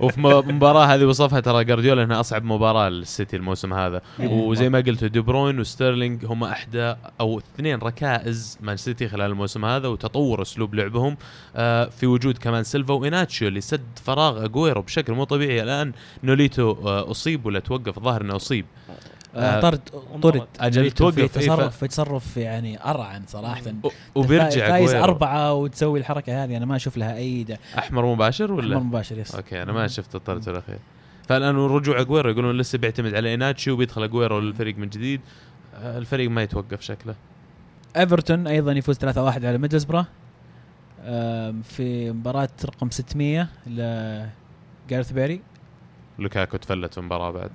وفي المباراه هذه وصفها ترى جارديولا انها أصعب مباراة للسيتي الموسم هذا. إيه. وزي ما قلت دي بروين وستيرلينج هم أحدى أو اثنين ركائز مان سيتي خلال الموسم هذا وتطور أسلوب لعبهم. آه في وجود كمان سيلفا وإيناتشيو اللي سد فراغ اجويرو بشكل مو طبيعي. الآن نوليتو آه أصيب ولا توقف؟ الظاهر إنه أصيب. آه، آه، طرد طرد أجل في توقف، تصرف في تصرف يعني أرعن صراحة. و- وبيرجع فايز. أربعة وتسوي الحركة هذه أنا ما أشوف لها أي دا أحمر مباشر ولا؟ أحمر مباشر yes. Okay أنا ما شفت الطرد الأخير. فالآن رجوع اجويرو يقولون لسه بيعتمد على إيناتشي وبيدخل اجويرو للفريق من جديد. آه، الفريق ما يتوقف شكله. إيفرتون أيضا يفوز 3-1 على ميدلسبرا. آم، في مباراة رقم 600 لجاريث باري لوكاكو تفلت في المباراة بعد.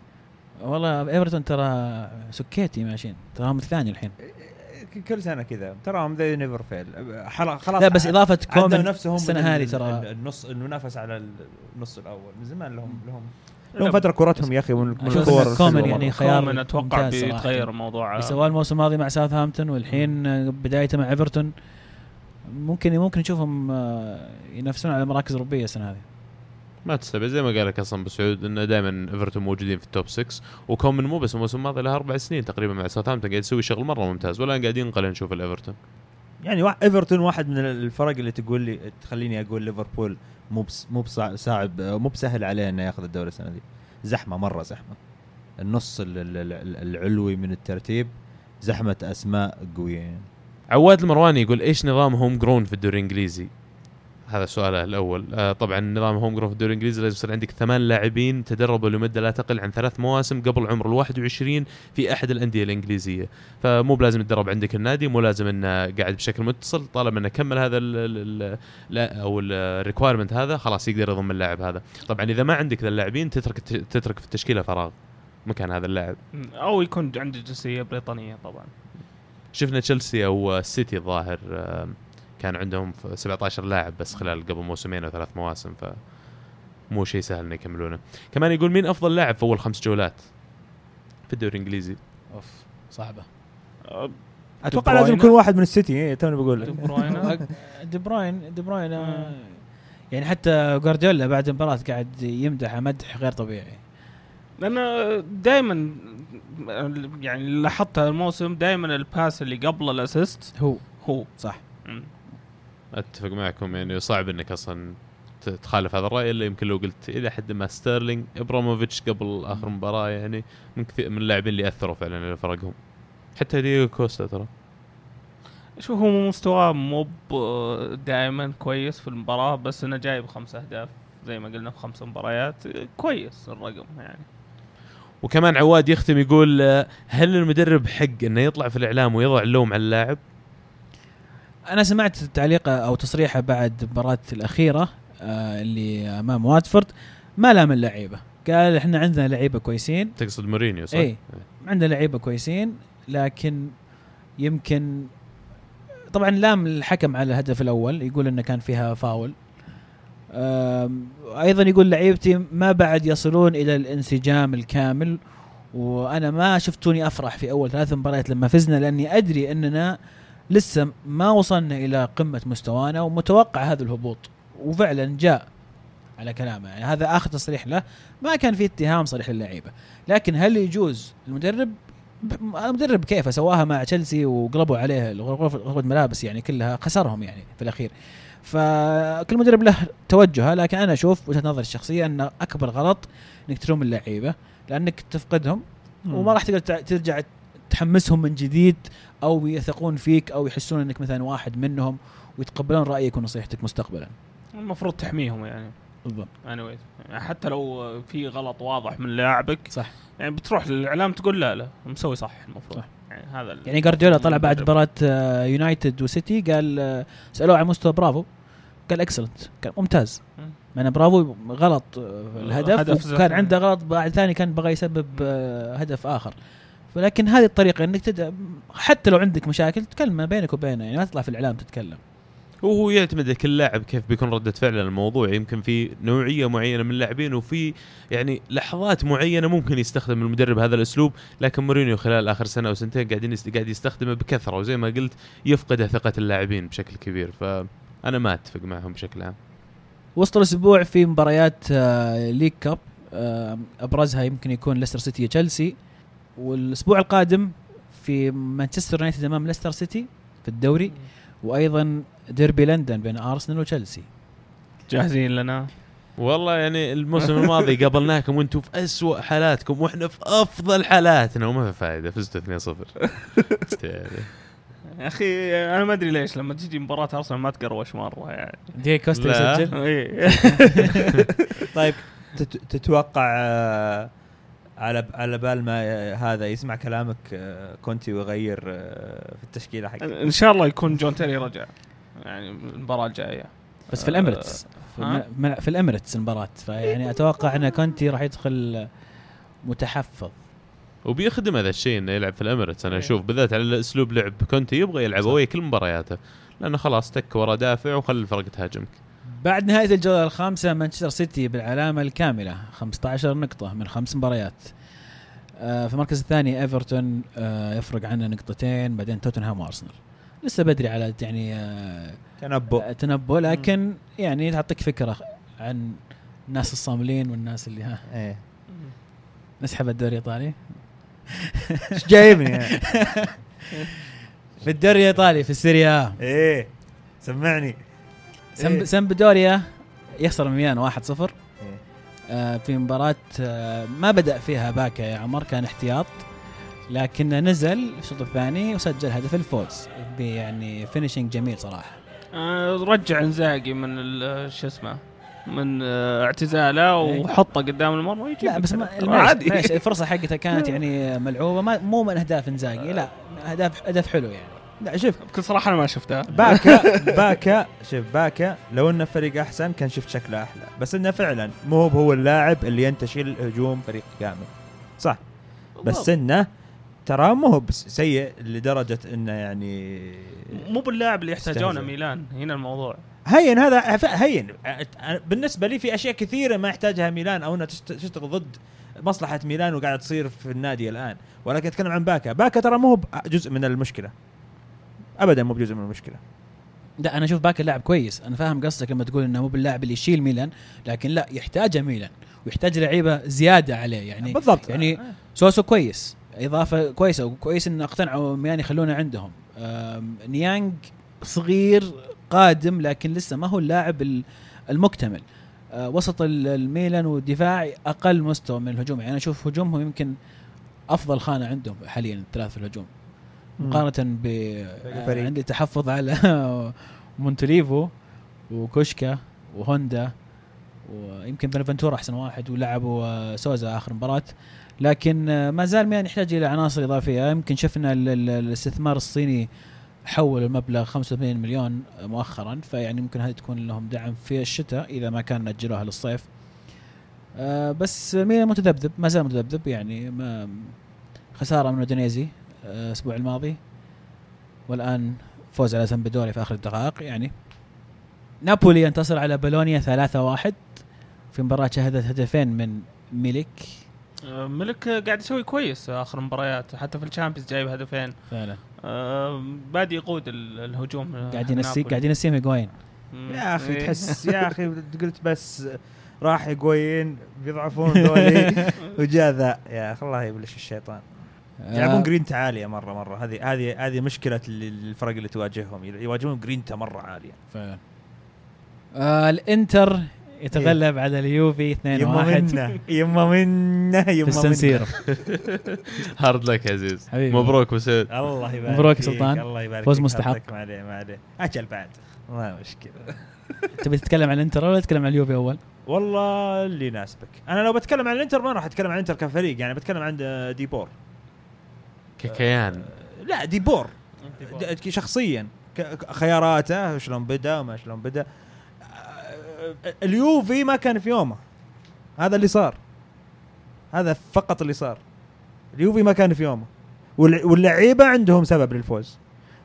والله إيفرتون ترى سكيتي ماشيين تراهم الثاني الحين. كل سنة كذا. تراهم they never fail خلاص لا بس إضافة كومان نفسهم السنة هذه ترى. النص المنافسة على النص الأول. من زمان لهم لهم لهم فترة كورتهم يا أخي من الكور كومان يعني. خيار كومان أتوقع. بيتغير الموضوع. سواه الموسم الماضي مع ساوثهامبتون والحين بدايته مع ايفرتون ممكن ممكن نشوفهم آه، ينافسون على مراكز أوروبية السنة هذه. ما تستبعد زي ما قال لك أصلا بو سعود إنه دائما إيفرتون موجودين في ال top 6 وكومان مو بس الموسم الماضي له أربع سنين تقريبا مع ساوثهامبتون قاعد يسوي شغل مرة ممتاز ولا قاعدين نقل نشوف الإيفرتون. يعني إيفرتون واحد من الفرق اللي تقول لي تخليني أقول ليفربول مو مو صعب مو بسهل عليه إنه ياخذ الدوري السنة دي. زحمة مرة زحمة. النص ال- ال- ال- العلوي من الترتيب زحمة أسماء قويين عواد المرواني يقول إيش نظام homegrown في الدوري الإنجليزي؟ هذا سؤاله الأول. آه طبعا نظام homegrown في الدوري الإنجليزي لازم يصير عندك ثمان لاعبين تدربوا لمدة لا تقل عن ثلاث مواسم قبل عمر ال 21 في أحد الأندية الإنجليزية. فمو بلازم يتدرب عندك النادي مو لازم إنه قاعد بشكل متصل. طالما إنه كمل هذا ال ال لا أو ال requirement هذا خلاص يقدر يضم اللاعب هذا. طبعا إذا ما عندك ذا اللاعبين تترك تترك في التشكيلة فراغ مكان هذا اللاعب. أو يكون عنده جنسية بريطانية طبعا. شفنا تشيلسي أو السيتي الظاهر آه، كان عندهم ف- 17 لاعب بس خلال قبل موسمين أو ثلاث مواسم ف مو شيء سهل إنه يكملونه. كمان يقول مين أفضل لاعب في أول خمس جولات في الدوري الإنجليزي؟ أوف صعبة. أتوقع لازم. يكون واحد من السيتي إيه، توني بقول لك دي بروين. دي بروين دي بروين يعني حتى جوارديولا بعد المباراة قاعد يمدح مدح غير طبيعي. لأن دائما يعني لاحظتها الموسم دائما ال pass اللي قبل ال assist هو. هو. صح. أتفق معكم يعني صعب إنك أصلا تخالف هذا الرأي إلا يمكن لو قلت إلى حد ما ستيرلينج إبراموفيتش قبل آخر مباراة يعني من كثير من اللاعبين اللي أثروا فعلا لفرقهم حتى دييغو كوستا ترى. شوف هو مستواه مو دائما كويس في المباراة بس إنه جايب خمس أهداف زي ما قلنا في خمس مباريات كويس الرقم يعني. وكمان عواد يختم يقول آه، هل المدرب حق إنه يطلع في الإعلام ويضع اللوم على اللاعب؟ أنا سمعت تعليقه أو تصريحه بعد المباراه الأخيرة آه اللي أمام واتفورد ما لام اللعيبة قال إحنا عندنا لعيبة كويسين تقصد مورينيو صح؟ إيه. عندنا لعيبة كويسين لكن يمكن طبعا لام الحكم على الهدف الأول يقول إنه كان فيها فاول أيضا يقول لعيبتي ما بعد يصلون إلى الانسجام الكامل وأنا ما شفتوني أفرح في أول ثلاث مباريات لما فزنا لأني أدري إننا لسه ما وصلنا إلى قمة مستوانا ومتوقع هذا الهبوط. وفعلا جاء على كلامه. يعني هذا آخر تصريح له. ما كان في اتهام صريح للعيبة. لكن هل يجوز المدرب المدرب كيف سواها مع تشيلسي وقلبوا عليه غرفة ملابس يعني كلها خسرهم يعني في الأخير. فكل مدرب له توجهه. لكن أنا أشوف وجهة نظري الشخصية أن أكبر غلط إنك تلوم اللعيبة. لأنك تفقدهم. وما راح تقدر ترجع تحمسهم من جديد أو يثقون فيك أو يحسون إنك مثلا واحد منهم ويتقبلون رأيك ونصيحتك مستقبلا. المفروض تحميهم يعني. بالضبط. Anyway يعني حتى لو في غلط واضح من لاعبك صح. يعني بتروح للإعلام تقول لا لا مسوي صح المفروض. صح. يعني هذا يعني جارديولا طلع بعد المدرب. مباراة آه، يونايتد وسيتي قال آه، سألوه عن مستوى برافو قال excellent كان ممتاز. مم. مع ان برافو غلط آه، الهدف هدف وكان عنده غلط بعد ثاني كان بغى يسبب هدف آخر. ولكن هذه الطريقة إنك تد... حتى لو عندك مشاكل تكلم ما بينك وبينه يعني ما تطلع في الإعلام تتكلم. وهو يعتمد كل لاعب كيف بيكون ردة فعله الموضوع. يمكن في نوعية معينة من اللاعبين وفي يعني لحظات معينة ممكن يستخدم المدرب هذا الأسلوب لكن مورينيو خلال آخر سنة أو سنتين قاعدين قاعد يستخدمه بكثرة. وزي ما قلت يفقد ثقة اللاعبين بشكل كبير. فانا ما أتفق معهم بشكل عام. وسط الأسبوع في مباريات آه، League Cup آه، أبرزها يمكن يكون ليستر سيتي تشيلسي. والأسبوع القادم في مانشستر يونايتد أمام ليستر سيتي في الدوري وأيضا ديربي لندن بين أرسنال وتشيلسي. جاهزين لنا؟ والله يعني الموسم الماضي قابلناكم وأنتم في أسوأ حالاتكم وإحنا في أفضل حالاتنا وما في فائدة فزتوا 2-0 يعني <laughs> يا أخي أنا ما أدري ليش لما تجي مباراة أرسنال ما تقروش مرة يعني. دي كوستا. يسجل؟ <laughs> إيه. طيب تت- تتوقع آه، على على بال ما آه، هذا يسمع كلامك آه، كونتي ويغير آه، في التشكيلة حقته إن شاء الله يكون جون تيري رجع يعني المباراة الجاية. بس في الإميريتس. في, في الإميريتس المباراة. فيعني أتوقع إن كونتي راح يدخل متحفظ. وبيخدم هذا الشيء إنه يلعب في الإميريتس. أنا إيه. أشوف بالذات على اسلوب لعب كونتي يبغى يلعب. اوي كل مبارياته لأنه خلاص تك ورا دافع وخلي الفرق تهاجمك. بعد نهاية الجولة الخامسة مانشستر سيتي بالعلامة الكاملة 15 نقطة من خمس مباريات. آه، في المركز الثاني إيفرتون آه، يفرق عنه نقطتين بعدين توتنهام وأرسنال. لسه بدري على يعني آه، تنبؤ. تنبؤ لكن يعني تعطيك فكرة عن الناس الصاملين والناس اللي ها. إيه. نسحب الدوري الإيطالي. <laughs> إيش جايبني؟ <laughs> في الدوري الإيطالي في ال Serie A. سمعني. سمب إيه. سامبدوريا يخسر من ميلان 1-0 إيه. آه، في مباراة آه، ما بدأ فيها باكا يا عمر كان احتياط لكن نزل في الشوط الثاني وسجل هدف الفوز يعني finishing جميل صراحة. آه، رجع إنزاجي من شو اسمه من آه، اعتزاله وحطه قدام المرمى ويجيب لا بس ما عادي. معلش الفرصة حقتها كانت <laughs> يعني ملعوبة ما مو من أهداف إنزاجي لا أهداف هدف حلو يعني. لا شوف. بكل صراحة أنا ما شفتها. باكا باكا شوف باكا لو إنه فريق أحسن كان شفت شكله أحلى. بس إنه فعلا مو هو هو اللاعب اللي ينتشل هجوم فريق كامل. صح. بس إنه ترى مو هو سيء لدرجة إنه يعني مو باللاعب اللي يحتاجونه. ميلان. هنا الموضوع. هين هذا هين. بالنسبة لي في أشياء كثيرة ما يحتاجها ميلان أو انها تشت- تشتغل ضد مصلحة ميلان وقاعد تصير في النادي الآن. ولكن أتكلم عن باكا. باكا ترى مو هو جزء من المشكلة. ابدا مو بجزء من المشكلة. لا أنا أشوف باكا لاعب كويس. أنا فاهم قصدك لما تقول إنه مو باللاعب اللي يشيل ميلان لكن لا يحتاجه ميلان ويحتاج لعيبة زيادة عليه. يعني بالضبط. يعني سوسو كويس إضافة كويسة وكويس إن اقتنعوا ميان يخلونه عندهم. نيانج صغير قادم لكن لسه ما هو اللاعب ال- المكتمل. آه، وسط ال- الميلان والدفاع أقل مستوى من الهجوم. يعني أنا أشوف هجومهم يمكن أفضل خانة عندهم حاليا الثلاث في الهجوم. مقارنة ب آه،. عندي تحفظ على <laughs> مونتوليفو وكوشكا وهوندا ويمكن بنفنتورا أحسن واحد ولعبوا سوزا آخر مباراة. لكن ما زال ميان يحتاج إلى عناصر إضافية. يمكن شفنا ال- ال- الاستثمار الصيني حول المبلغ 85 مليون مؤخرا فيعني ممكن هذه تكون لهم دعم في الشتاء إذا ما كان اجلوها للصيف. آه، بس ميلان متذبذب ما زال متذبذب يعني ما خسارة من أودينيزي. الأسبوع الماضي. والآن فوز على سامبدوريا في آخر الدقائق يعني. نابولي ينتصر على بولونيا 3-1 في مباراة شهدت هدفين من ميليك. آه، ميليك قاعد يسوي كويس آخر مباريات حتى في ال Champions جايب هدفين. فعلا. آه، بادي يقود ال- الهجوم آه، قاعد ينسي. قاعد ينسيهم هيجوين مم. يا أخي إيه. تحس <laughs> يا أخي قلت بس راح يقوين بيضعفون ذولي. <laughs> وجاء ذا يا أخي الله يبلش الشيطان. يلعبون جرينتا عالية مرة مرة. هذه هذه هذه مشكلة الفرق اللي تواجههم. يواجهون جرينتا مرة عالية. فعلا. آه الانتر يتغلب على اليوفي 2-1 يما منا يما منا في يما السنسيرو Hard luck يا عزيز حبيبي. مبروك وسعود. الله يبارك مبروك يا فيك، سلطان. الله يبارك فوز مستحق. ما عليه ما عليه. أجل بعد. ما مشكلة. <laughs> تبي تتكلم عن الانتر ولا تتكلم عن اليوفي أول؟ والله اللي يناسبك. أنا لو بتكلم عن الانتر ما راح أتكلم عن الانتر كفريق يعني بتكلم عن ديبور. ككيان. لا ديبور د- شخصيا. ك- خياراته شلون بدأ وما شلون بدأ. اليوفي ما كان في يومه. هذا اللي صار. هذا فقط اللي صار. اليوفي ما كان في يومه. واللعيبة عندهم سبب للفوز.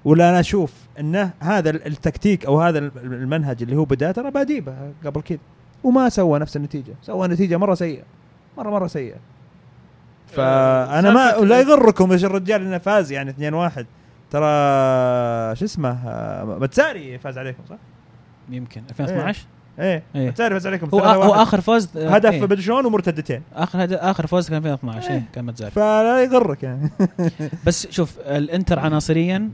ولا أنا أشوف انه هذا ال- التكتيك أو هذا ال- المنهج اللي هو بدأ ترى باديبه قبل كذا وما سوى نفس النتيجة. سوى نتيجة مرة سيئة. مرة مرة سيئة. فأنا ما لا يغركم إيش الرجال إنه فاز يعني 2-1 ترى شو اسمه آه، متساري فاز عليكم صح؟ يمكن 2012 إيه إيه. متساري فاز عليكم هو هو 3-1. آخر فوز آه، هدف إيه. بدشون ومرتدتين آخر هدف آخر فوز كان 2012 إيه. إيه. كان متزاري فلا يغرك يعني <laughs> بس شوف الانتر عناصريا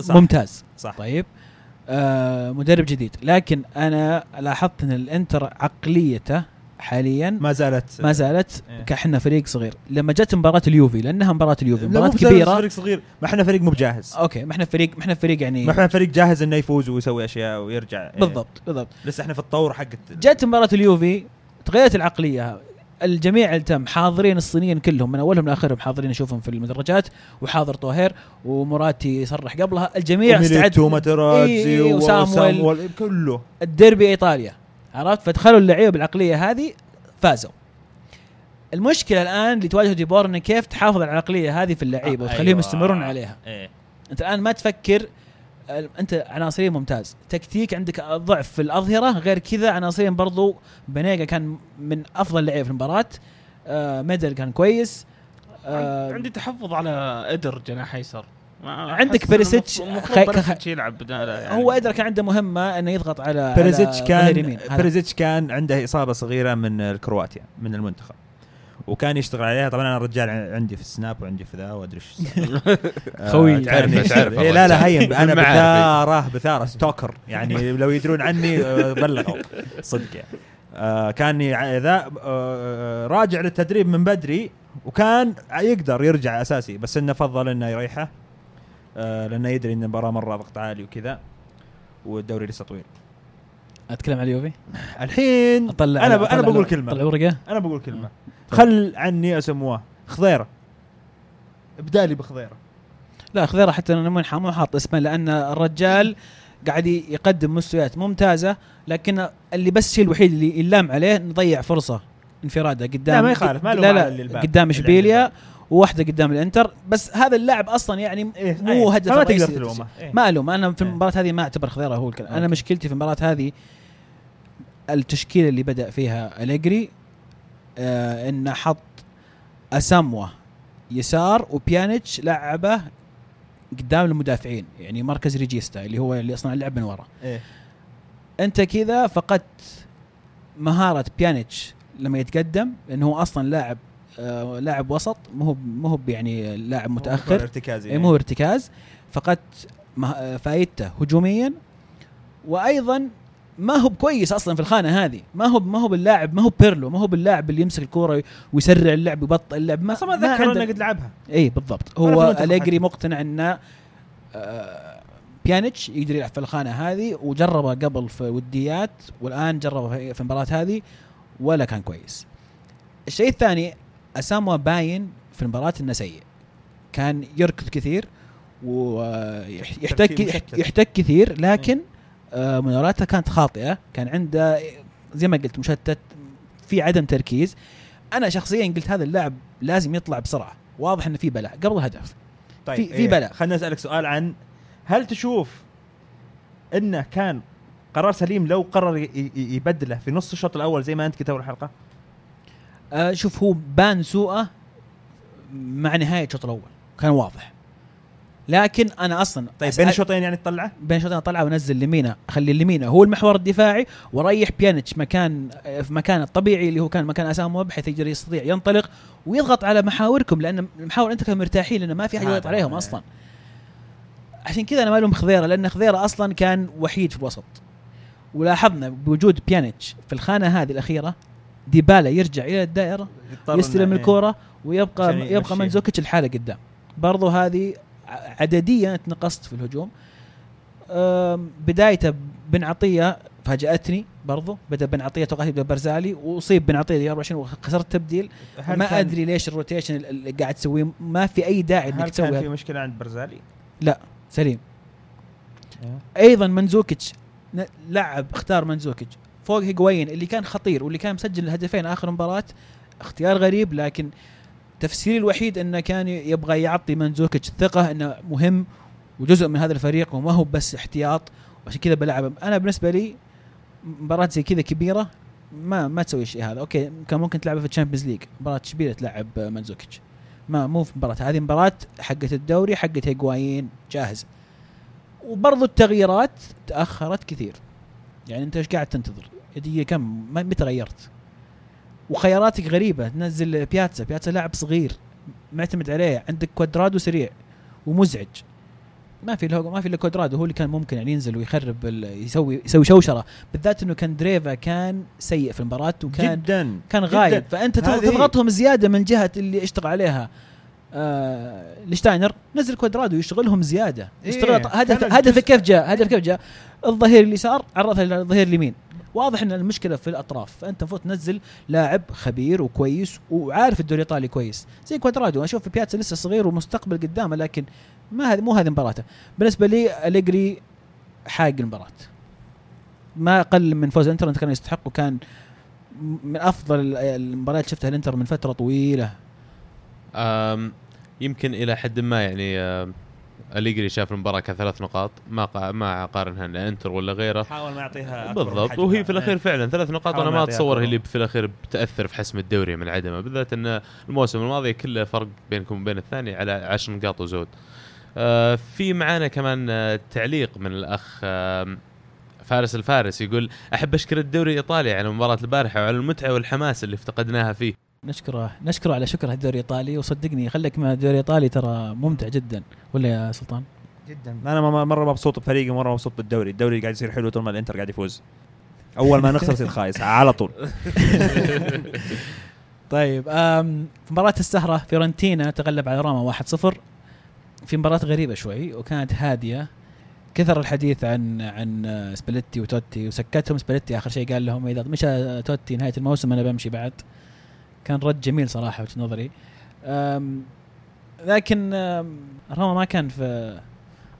صح ممتاز صح طيب آه مدرب جديد لكن أنا لاحظت إن الانتر عقليته حاليا ما زالت ما زالت إيه. كاحنا فريق صغير. لما جت مباراة اليوفي لأنها مباراة اليوفي مباراة كبيرة. فريق صغير. ما إحنا فريق مو بجاهز. أوكي ما إحنا فريق ما إحنا فريق يعني ما إحنا فريق جاهز إنه يفوز ويسوي أشياء ويرجع. إيه. بالضبط بالضبط. لسه إحنا في الطور حق جت مباراة اليوفي تغيرت العقلية. الجميع اللي تم حاضرين الصينيين كلهم من أولهم لآخرهم حاضرين اشوفهم في المدرجات وحاضر توهير وموراتي صرح قبلها. الجميع استعد ميليتو ماترازي إيه،. وسامويل كله. الديربي إيطاليا. عرفت؟ فدخلوا اللعيبة بالعقلية هذه فازوا. المشكلة الآن اللي تواجه ديبور إنه كيف تحافظ على العقلية هذه في اللعيبة آه، وتخليهم أيوة. يستمرون عليها. إيه. أنت الآن ما تفكر أنت عناصريا ممتاز. تكتيك عندك ضعف في الأظهرة غير كذا عناصريا برضو. بنيجا كان من أفضل لعيبة في المباراة. آه ميدل كان كويس. آه عندي تحفظ على إدر جناح أيسر. عندك خي- بيريسيتش يلعب يعني. هو إدر كان عنده مهمة إنه يضغط على بريزيتش على كان. بريزيتش كان عنده إصابة صغيرة من الكرواتيا من المنتخب. وكان يشتغل عليها. طبعا أنا الرجال عندي في ال Snap وعندي في ذا وأدري إيش <laughs> خوي. تعرفه- تعرفه إيه لا لا. هين أنا. بثارة بثارة stalker يعني <laughs> لو يدرون عني آه، بلغوا. صدق يعني. آه، كان ذا آه، راجع للتدريب من بدري وكان يقدر يرجع أساسي بس إنه فضل إنه يريحه. آه، لأنه يدري إن المباراة مرة ضغط عالي وكذا والدوري لسه طويل. أتكلم على اليوفي الحين اطلع أنا ب... أطلع- أنا بقول طلع كلمة. ورقة؟ أنا بقول كلمة. طيب. خل عني أسموه. خضيرة. ابدالي بخضيرة. لا خضيرة حتى أنا مو حاط اسمه لأن الرجال قاعد يقدم مستويات ممتازة لكن اللي بس الشيء الوحيد اللي يلام عليه نضيع فرصة انفرادة قدام لا، ما يخالف، ما له لا لا. قدام إشبيليا وواحدة قدام الإنتر بس هذا اللاعب أصلا يعني إيه مو أيه. هدف فما تقدر. تلومه إيه. ما ألوم أنا في إيه. المباراة هذه ما أعتبر خضيره هو الكلام أنا. مشكلتي في المباراة هذه التشكيلة اللي بدأ فيها أليجري آه إنه حط أساموا يسار وبيانيتش لعبه قدام المدافعين يعني مركز regista اللي هو اللي أصلا لعب من ورا إيه. أنت كذا فقدت مهارة بيانيتش لما يتقدم لأنه هو أصلا لاعب آه لاعب وسط مو هو مو هو يعني لاعب متأخر. ارتكازي اي مو ارتكاز فقدت مه- فايدته هجوميا. وأيضا ما هو كويس أصلا في الخانة هذه. ما هو ما هو باللاعب ما هو بيرلو ما هو باللاعب اللي يمسك الكورة ويسرع اللعب ويبطئ اللعب. ما ما اتذكر عنده- إنه قد لعبها. اي بالضبط. هو أليجري. مقتنع إن آه، بيانيتش يقدر يلعب في الخانة هذه وجربه قبل في وديات والآن جربه في في المباراة هذه ولا كان كويس. الشيء الثاني اساموا باين في المباراة إنه سيء. كان يركض كثير ويحتك. يحتك كثير لكن آه، مناوراته كانت خاطئة. كان عنده زي ما قلت مشتت في عدم تركيز. أنا شخصيا قلت هذا اللاعب لازم يطلع بسرعة. واضح إنه في بلاء. قبل الهدف. طيب في- في إيه. بلاء. أسألك سؤال عن هل تشوف إنه كان قرار سليم لو قرر يبدله في نص الشوط الأول زي ما أنت كتب الحلقة؟ آه شوف هو بان سوءة مع نهاية الشوط الأول كان واضح. لكن أنا أصلا طيب بين الشوطين يعني تطلع بين شوطين طلع ونزل لمينا أخلي لمينا هو المحور الدفاعي وريح بيانيتش مكان في مكان الطبيعي اللي هو كان مكان أسامة بحيث يقدر يستطيع ينطلق ويضغط على محاوركم لأن المحاور انت كانوا مرتاحين لأنه ما في احد يضغط عليهم أصلا. عشان كذا أنا ما ألوم خضيرة لأن خضيرة أصلا كان وحيد في الوسط. ولاحظنا بوجود بيانيتش في الخانة هذه الأخيرة ديبالا يرجع إلى الدائرة يستلم الكوره ويبقى يبقى. منزوكيتش الحالة قدام. برضو هذه عدديا تنقصت في الهجوم. بدايته بن عطية فاجأتني برضو. بدأ بن عطية توقعت يبدأ برزالي وأصيب بن عطية 24 وخسرت تبديل. هل ما أدري ليش ال rotation اللي قاعد تسويه. ما في أي داعي إنك هل تسوي كان في. مشكلة عند برزالي؟ سليم. أيضا منزوكيتش لعب اختار منزوكيتش. فوق هيغوين اللي كان خطير واللي كان مسجل الهدفين آخر مباراة اختيار غريب لكن تفسيري الوحيد إنه كان يبغى يعطي منزوكيتش ثقة إنه مهم وجزء من هذا الفريق وما هو بس احتياط وعشان كذا بلعب. أنا بالنسبة لي مباراة زي كذا كبيرة ما ما تسوي الشيء هذا. okay كان ممكن تلعبها في ال Champions League مباراة إشبيلية تلعب منزوكيتش ما مو في مباراة هذه مباراة حقت الدوري حقت هيغوايين جاهز. وبرضو التغييرات تأخرت كثير. يعني أنت إيش قاعد تنتظر؟ دقيقة كم؟ ما- متى غيرت؟ وخياراتك غريبة تنزل بياتزا بياتزا لاعب صغير معتمد عليه عندك كوادرادو سريع ومزعج. ما في له ما في إلا كوادرادو هو اللي كان ممكن يعني ينزل ويخرب يسوي يسوي شوشرة. بالذات إنه كان دريفا كان سيء في المباراة وكان جدا كان جداً. غايب. فأنت تضغ- هذه- تضغطهم زيادة من جهة اللي اشتغل عليها. آه لشتاينر نزل كوادرادو يشتغلهم زيادة. إيه، يشتغل هدف كان هدف الجزء- كيف جاء؟ هدف كيف جاء؟ الظهير اليسار عرضها للظهير اليمين. واضح إن المشكلة في الأطراف. فأنت المفروض تنزل لاعب خبير وكويس وعارف الدوري الإيطالي كويس. زي كوادرادو أشوف في بياتزا لسه صغير ومستقبل قدامه لكن ما هذه مو هذه مباراته. بالنسبة لي أليجري حاق المباراة. ما أقل من فوز انتر انت كان يستحق وكان من أفضل ال- المباريات شفتها الإنتر من فترة طويلة. يمكن إلى حد ما يعني أم، أليجري شاف المباراه كثلاث نقاط ما قا- ما اقارنها ان إنتر ولا غيره حاول ما يعطيها بالضبط. وهي في الأخير فعلا ثلاث نقاط أنا ما أتصور هي. اللي في الأخير بتأثر في حسم الدوري من عدمه بالذات إن الموسم الماضي كله فرق بينكم وبين الثاني على 10 نقاط وزود. آه في معانا كمان آه تعليق من الأخ آه فارس الفارس يقول أحب أشكر الدوري الإيطالي على مباراة البارحة وعلى المتعة والحماس اللي افتقدناها فيه. نشكره نشكره على شكره الدوري الإيطالي. وصدقني خليك مع الدوري الإيطالي ترى ممتع جدا. ولا يا سلطان؟ جدا. أنا مرة مبسوط بفريقي مره مبسوط بالدوري. الدوري قاعد يصير حلو طول ما الإنتر قاعد يفوز. أول ما نخسر يصير خايس على طول. <laughs> طيب في مباراة السهرة فيورنتينا تغلب على روما 1-0 في مباراة غريبة شوي وكانت هادية. كثر الحديث عن عن سباليتي وتوتي وسكتهم. سباليتي آخر شيء قال لهم إذا مشى توتي نهاية الموسم أنا بمشي بعد. كان رد جميل صراحة وجهة نظري. لكن روما ما كان في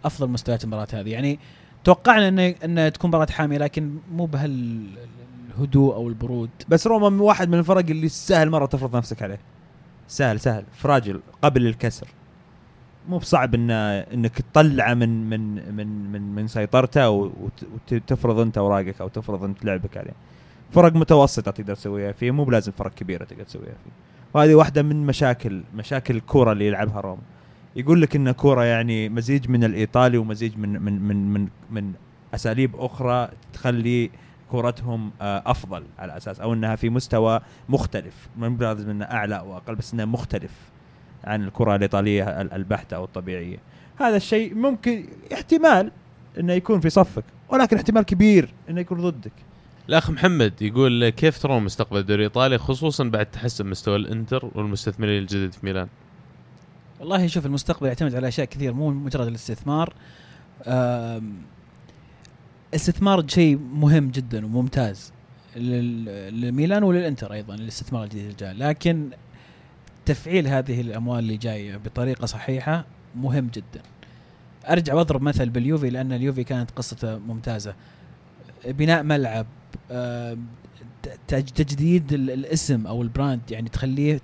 أفضل مستويات المباراة هذه. يعني توقعنا إن إن تكون مباراة حامية لكن مو بهالهدوء أو البرود. بس روما واحد من الفرق اللي سهل مرة تفرض نفسك عليه. سهل سهل. فراجل قبل الكسر. مو بصعب إن إنك تطلعه من من من من سيطرته وت- وتفرض أنت اوراقك أو تفرض أنت لعبك عليه. فرق متوسطة تقدر تسويها فيه مو بلازم فرق كبيرة تقدر تسويها فيه. وهذه واحدة من مشاكل مشاكل الكورة اللي يلعبها روما يقول لك إن كورة يعني مزيج من الإيطالي ومزيج من من من من, من أساليب أخرى تخلي كورتهم آه، أفضل على أساس أو إنها في مستوى مختلف. مو لازم انها أعلى أو أقل بس انها مختلف عن الكرة الإيطالية ال- البحتة أو الطبيعية. هذا الشيء ممكن احتمال إنه يكون في صفك ولكن احتمال كبير إنه يكون ضدك. الأخ محمد يقول كيف ترون مستقبل الدوري الإيطالي خصوصا بعد تحسن مستوى الإنتر والمستثمرين الجدد في ميلان. والله شوف المستقبل يعتمد على أشياء كثير مو مجرد الاستثمار. آم، الاستثمار شيء مهم جدا وممتاز لل- للميلان وللإنتر أيضا الاستثمار الجديد اللي جاء لكن تفعيل هذه الأموال اللي جاية بطريقة صحيحة مهم جدا. أرجع وأضرب مثل باليوفي لأن اليوفي كانت قصته ممتازة. بناء ملعب تجديد ال- الاسم أو البراند يعني تخليه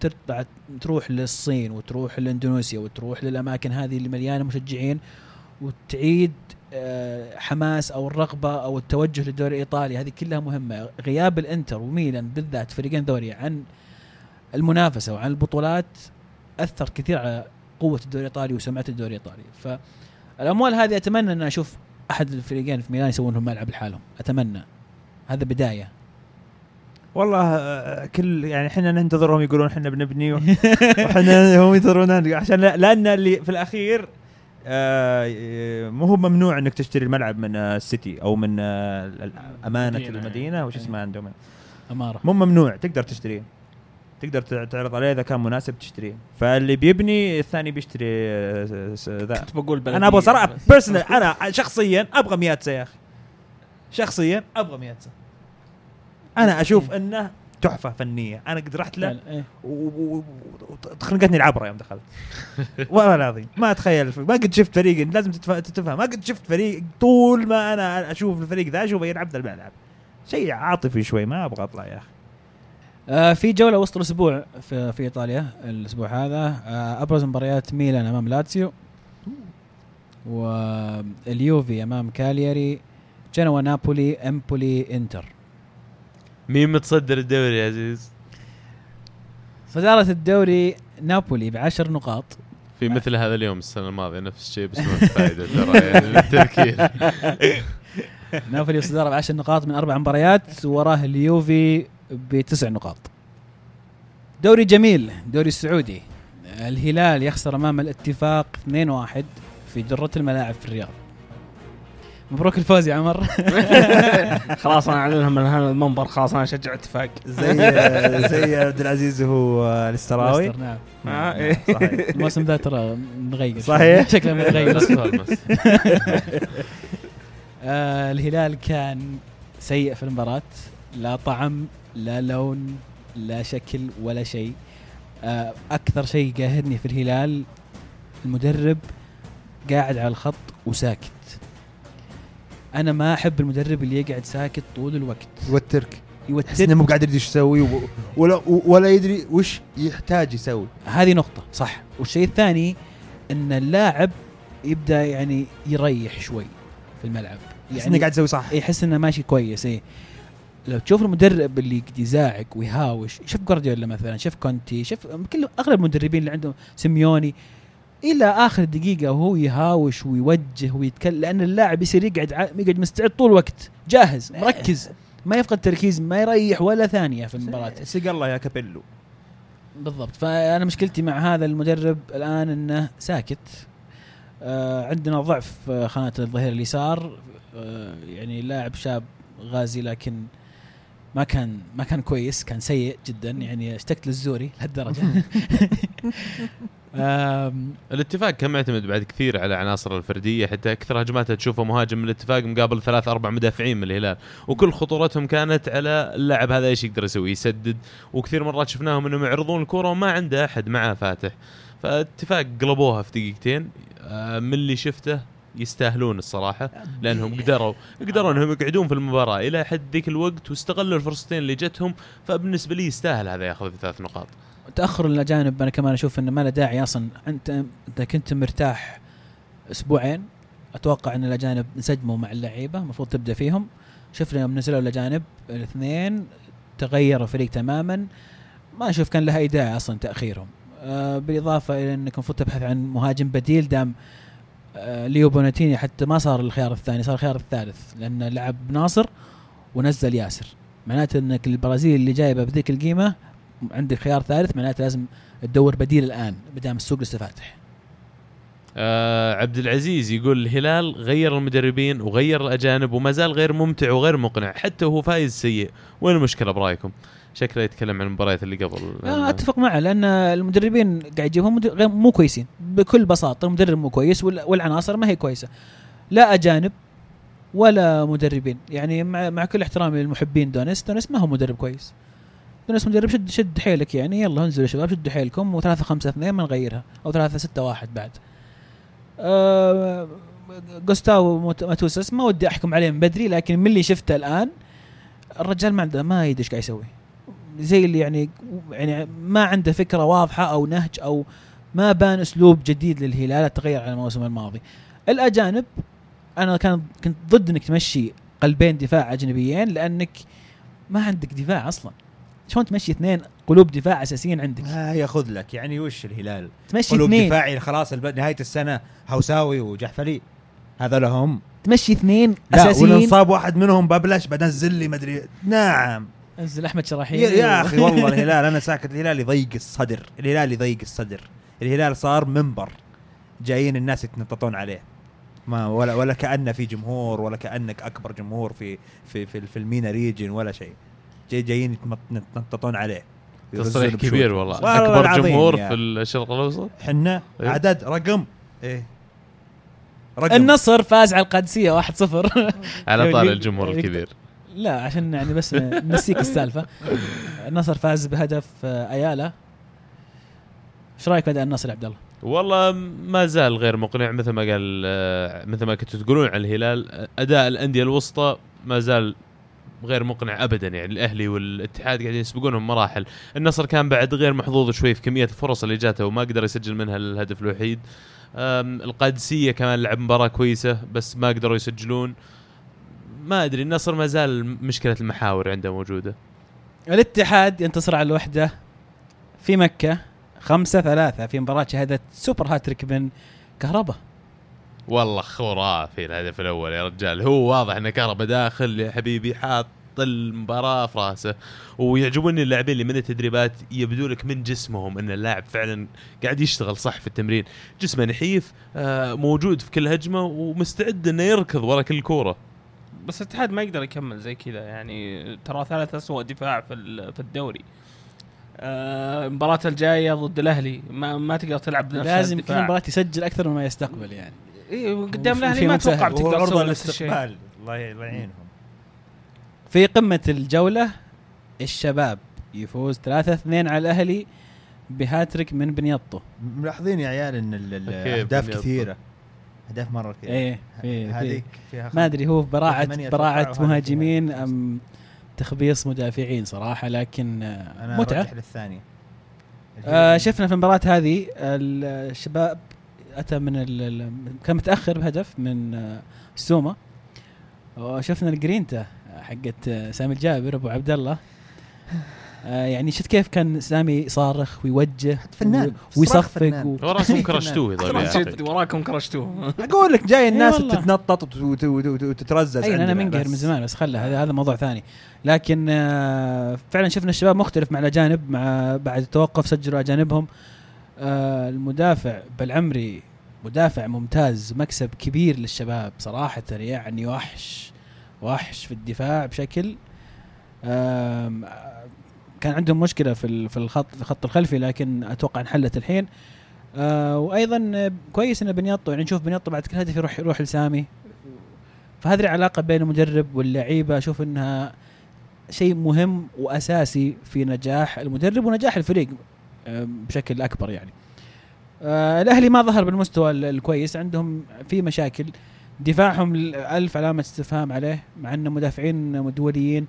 تروح للصين وتروح لإندونيسيا وتروح للأماكن هذه اللي مليانة مشجعين وتعيد آه، حماس أو الرغبة أو التوجه للدوري الايطالي هذه كلها مهمة. غياب الإنتر وميلان بالذات فريقين ذولي عن المنافسة وعن البطولات أثر كثير على قوة الدوري الإيطالي وسمعة الدوري الإيطالي. فالأموال هذه أتمنى أن أشوف أحد الفريقين في ميلان يسوون لهم ملعب لحالهم. أتمنى. هذا بداية. والله آه، كل يعني إحنا ننتظرهم يقولون إحنا بنبني <laughs> وإحنا هم ينتظرون عشان لا- لأن اللي في الأخير آه، مو هو ممنوع إنك تشتري الملعب من آه، ال city أو من أمانة المدينة. المدينة وش إيه. اسمها عندهم. أمارة. مو ممنوع تقدر تشتريه تقدر تع- تعرض عليه إذا كان مناسب تشتريه فاللي بيبني الثاني بيشتري ذا. كنت بقول أنا أبغى صراحة. personal أنا شخصيا أبغى مياتسا يا أخي شخصيا أبغى مياتسا. أنا أشوف إنه تحفة فنية. أنا قد رحت له إيه. وخنقتني العبره يوم دخلت. <laughs> والله العظيم. ما أتخيل ما قد شفت فريق لازم تتفهم ما قد شفت فريق طول ما أنا أشوف الفريق ذا أشوفه يلعب ذا الملعب. شيء عاطفي شوي ما أبغى أطلع يا أخي. آه في جولة وسط الأسبوع في في إيطاليا الأسبوع هذا. آه أبرز مباريات ميلان أمام لاتسيو. واليوفي أمام كالياري. جنوا نابولي امبولي انتر. مين متصدر الدوري يا عزيز؟ صدارة الدوري نابولي بعشر نقاط. في مثل هذا اليوم السنة الماضية نفس الشيء بس ما في <laughs> فائده ترى يعني التذكير <laughs> نابولي صدارة بعشر نقاط من أربع مباريات وراه اليوفي بتسع نقاط. دوري جميل دوري السعودي. الهلال يخسر أمام الاتفاق 2-1 في درة الملاعب في الرياض. مبروك الفوز يا عمر. <laughs> <laughs> خلاص أنا اعلنها من هذا المنبر خلاص أنا أشجع اتفاق. زي <laughs> زي عبد العزيز هو الاستراوي. نعم. آه، إيه. صحيح. الموسم ذا ترى متغير صحيح. شكله متغير. آه الهلال كان سيء في المباراة. لا طعم لا لون لا شكل ولا شيء. آه أكثر شيء قاهرني في الهلال المدرب قاعد على الخط وساكت. أنا ما أحب المدرب اللي يقعد ساكت طول الوقت. والترك تحس إنه مو قاعد يدري إيش يسوي ولا ولا يدري وش يحتاج يسوي. هذه نقطة صح. والشيء الثاني إن اللاعب يبدأ يعني يريح شوي في الملعب. يعني إنه قاعد يسوي صح. يحس إنه ماشي كويس إيه. لو تشوف المدرب اللي يزاعق ويهاوش شوف جوارديولا مثلا شوف كونتي شوف كل أغلب المدربين اللي عندهم سيميوني إلى آخر دقيقة وهو يهاوش ويوجه ويتكلم لأن اللاعب يصير يقعد ع- يقعد مستعد طول الوقت. جاهز مركز. <laughs> ما يفقد تركيز ما يريح ولا ثانية في المباراة. سق الله يا كابيلو. بالضبط. فأنا مشكلتي مع هذا المدرب الآن إنه ساكت. آه عندنا ضعف آه، خانة الظهير اليسار. آه يعني لاعب شاب غازي لكن ما كان ما كان كويس كان سيء جدا. يعني اشتقت للزوري لهالدرجة. <laughs> <laughs> الاتفاق كان معتمد بعد كثير على عناصر الفردية حتى أكثر هجماته تشوفه مهاجم من الاتفاق مقابل ثلاث أربع مدافعين من الهلال. وكل خطورتهم كانت على اللاعب هذا إيش يقدر يسوي يسدد. وكثير مرات شفناهم إنهم يعرضون الكرة وما عنده أحد معاه فاتح. فاتفاق قلبوها في دقيقتين. آه، من اللي شفته يستاهلون الصراحة لأنهم قدروا قدروا إنهم يقعدون في المباراة إلى حد ذيك الوقت واستغلوا الفرصتين اللي جتهم فبالنسبة لي يستاهل هذا ياخذ ثلاث نقاط. تأخر الاجانب أنا كمان أشوف إنه ما له داعي أصلا أنت أنت كنت مرتاح أسبوعين أتوقع إن الاجانب انسجموا مع اللعيبة المفروض تبدأ فيهم. شفنا يوم نزلوا الاجانب الاثنين تغير الفريق تماما. ما أشوف كان لها أي داعي أصلا تأخيرهم. آه بالإضافة إلى إنك المفروض تبحث عن مهاجم بديل دام ليو بوناتيني حتى ما صار الخيار الثاني صار الخيار الثالث لأن لعب ناصر ونزل ياسر. معناته إنك البرازيل اللي جايبه بذيك القيمة عندك خيار ثالث معناته لازم تدور بديل الآن بدام السوق لسه فاتح. آه عبد العزيز يقول الهلال غير المدربين وغير الأجانب وما زال غير ممتع وغير مقنع حتى وهو فايز سيء. وين المشكلة برأيكم؟ شكله يتكلم عن المباريات اللي قبل. آه أتفق معه لأن المدربين قاعد يجيبهم مو كويسين. بكل بساطة المدرب مو كويس وال- والعناصر ما هي كويسة. لا أجانب ولا مدربين. يعني مع, مع كل احترامي للمحبين دونيس دونيس ما هو مدرب كويس. دونيس مدرب شد شد حيلك يعني يلا انزلوا يا شباب شدوا حيلكم وثلاثة خمسة اثنين ما نغيرها أو ثلاثة ستة واحد بعد. آه جوستاو ماتوسس ما ودي أحكم عليه من بدري لكن من اللي شفته الآن الرجال ما عنده ما يدري إيش قاعد يسوي زي اللي يعني يعني ما عنده فكرة واضحة أو نهج أو ما بان أسلوب جديد للهلال تغير على الموسم الماضي. الأجانب أنا كان كنت ضد إنك تمشي قلبين دفاع أجنبيين لأنك ما عندك دفاع أصلا. شلون تمشي اثنين قلوب دفاع أساسيين عندك؟ ما ياخذ لك. يعني وش الهلال؟ تمشي قلوب اثنين. دفاعي خلاص نهاية السنة هوساوي وجحفلي. هذا لهم. تمشي اثنين لا ولا اساسيين انصاب واحد منهم ببلاش بنزل لي مدري. نعم. انزل أحمد شراحيل. يا, يا أخي والله الهلال أنا ساكت. الهلال يضيق الصدر. الهلال يضيق الصدر. الهلال صار منبر. جايين الناس يتنططون عليه. ما ولا ولا كأنه في جمهور ولا كأنك أكبر جمهور في في في, في المينا ريجن ولا شيء. جاي جايين يتنططون عليه. تصريح كبير. والله. والله أكبر جمهور يا. في الشرق الأوسط؟ حنا إيه. عدد رقم. إيه. رقم. النصر فاز على القادسية 1-0 <laughs> على طار يق- الجمهور يق- الكبير. لا عشان يعني بس نسيك السالفة. النصر فاز بهدف أيالا. إيش رأيك باداء النصر يا عبد الله؟ والله ما زال غير مقنع مثل ما قال آه، مثل ما كنتوا تقولون عن الهلال. أداء الأندية الوسطى ما زال غير مقنع ابدا. يعني الأهلي والاتحاد قاعدين يسبقونهم مراحل. النصر كان بعد غير محظوظ شوي في كمية الفرص اللي جاته وما قدر يسجل منها الهدف الوحيد. القادسية كمان لعب مباراة كويسة بس ما قدروا يسجلون. ما أدري النصر ما زال مشكلة المحاور عنده موجودة. الاتحاد ينتصر على الوحدة في مكة خمسة ثلاثة في مباراة شهدت سوبر هاتريك من كهرباء والله خرافي الهدف الأول يا رجال. هو واضح إن كهرباء داخل يا حبيبي حاط المباراة في رأسه. ويعجبوني اللاعبين اللي من التدريبات يبدو لك من جسمهم إن اللاعب فعلا قاعد يشتغل صح في التمرين. جسمه نحيف آه، موجود في كل هجمة ومستعد إنه يركض ورا كل كورة. بس الاتحاد ما يقدر يكمل زي كذا يعني ترى ثالث أسوأ دفاع في ال- في الدوري. المباراة الجاية ضد الأهلي. ما ما تقدر تلعب بنفس لازم كل الدفاع. مباراة يسجل أكثر مما يستقبل يعني. إيه قدام في ما وهو بتقدر نفس الشيء. للاستقبال الله يعينهم. في قمة الجولة الشباب يفوز 3-2 على الأهلي بهاتريك من بنيطو ملاحظين يا عيال إن الاهداف؟ كثيرة. أهداف مرة كثيرة. إيه في في هذيك فيها ما أدري هو براعة ثمانية براعة أتوقع وهذه مهاجمين أم تخبيص مدافعين صراحة لكن آه، أنا متعة. أرجح للثانية. آه شفنا في المباراة هذه الشباب أتى من كان متأخر بهدف من آه، سوما. وشفنا الجرينتا حقت آه، سامي الجابر أبو عبد الله. آه يعني شفت كيف كان سامي يصارخ ويوجه فنان. ويصفق. و... وراسهم كرشتوه جد أخي. وراكم <laughs> كرشتوه <laughs> أقول لك جاي الناس. تتنطط وت- وت- وت- وتترزز أي أنا منقهر. من زمان بس خله هذا هذا موضوع ثاني لكن آه فعلا شفنا الشباب مختلف مع الأجانب مع بعد التوقف سجلوا أجانبهم آه المدافع بالعمري مدافع ممتاز مكسب كبير للشباب صراحة يعني وحش وحش في الدفاع بشكل كان عندهم مشكلة في في الخط في الخط الخلفي لكن أتوقع انحلت الحين. آه وأيضا كويس إن بنياطو يعني نشوف بنياطو بعد كل هدف يروح يروح لسامي. فهذه العلاقة بين المدرب واللعيبة أشوف إنها شيء مهم وأساسي في نجاح المدرب ونجاح الفريق آه، بشكل أكبر يعني. آه، الأهلي ما ظهر بالمستوى ال- الكويس عندهم في مشاكل. دفاعهم الف علامة استفهام عليه مع ان مدافعين دوليين.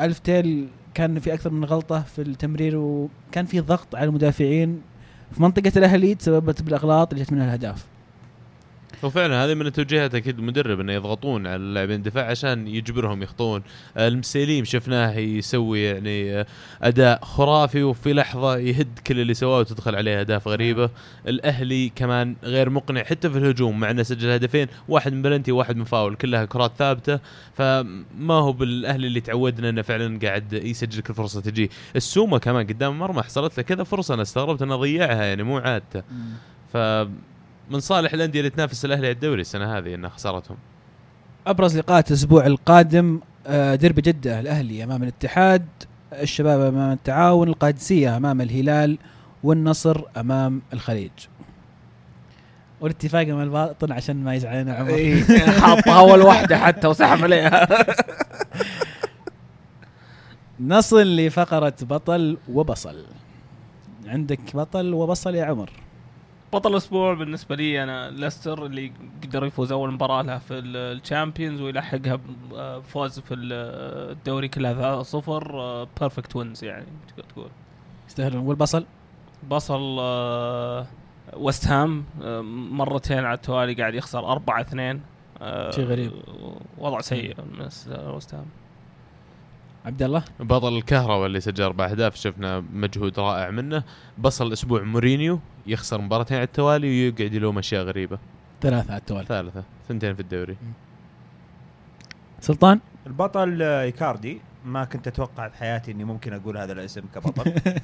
ألف تيل كان في أكثر من غلطة في التمرير وكان في ضغط على المدافعين في منطقة الأهلي تسببت بالأغلاط اللي جت منها الاهداف. وفعلا هذه من توجيهات أكيد المدرب إنه يضغطون على اللاعبين الدفاع عشان يجبرهم يخطون. المسيليم شفناه يسوي يعني أداء خرافي وفي لحظة يهد كل اللي سواه وتدخل عليه أهداف غريبة. الأهلي كمان غير مقنع حتى في الهجوم مع إنه سجل هدفين واحد من بلنتي وواحد من فاول كلها كرات ثابتة. فما هو بالأهلي اللي تعودنا إنه فعلا قاعد يسجل كل فرصة تجي. السومة كمان قدام المرمى حصلت له كذا فرصة أنا استغربت انه ضيعها يعني مو عادته ف من صالح الأندية اللي تنافس الأهلي على الدوري السنة هذه إنها خسارتهم. أبرز لقاءات الأسبوع القادم آه، ديربي جدة الأهلي أمام الاتحاد الشباب أمام التعاون القادسية أمام الهلال والنصر أمام الخليج. والاتفاق مع الباطن عشان ما يزعلنا عمر. إيه، <laughs> حاط أول واحدة حتى وسحب عليها. نصل لفقرة بطل وبصل. عندك بطل وبصل يا عمر. بطل الأسبوع بالنسبة لي أنا ليستر اللي قدر يفوز أول مباراة له في ال- Champions ويلحقها بفوز في ال- الدوري كلها 3-0 perfect wins يعني تقدر تقول؟ يستاهلون والبصل بصل؟ آه، وست هام آه، مرتين على التوالي قاعد يخسر 4 2 شيء غريب. وضع سيء من وست هام عبد الله؟ بطل الكهرباء اللي سجل أربع أهداف شفنا مجهود رائع منه. بصل أسبوع مورينيو يخسر مباراتين على التوالي ويقعد يلوم أشياء غريبة. ثلاثة على التوالي. ثالثه ثنتين في الدوري. سلطان؟ البطل إيكاردي ما كنت أتوقع في حياتي إني ممكن أقول هذا الاسم كبطل. <laughs>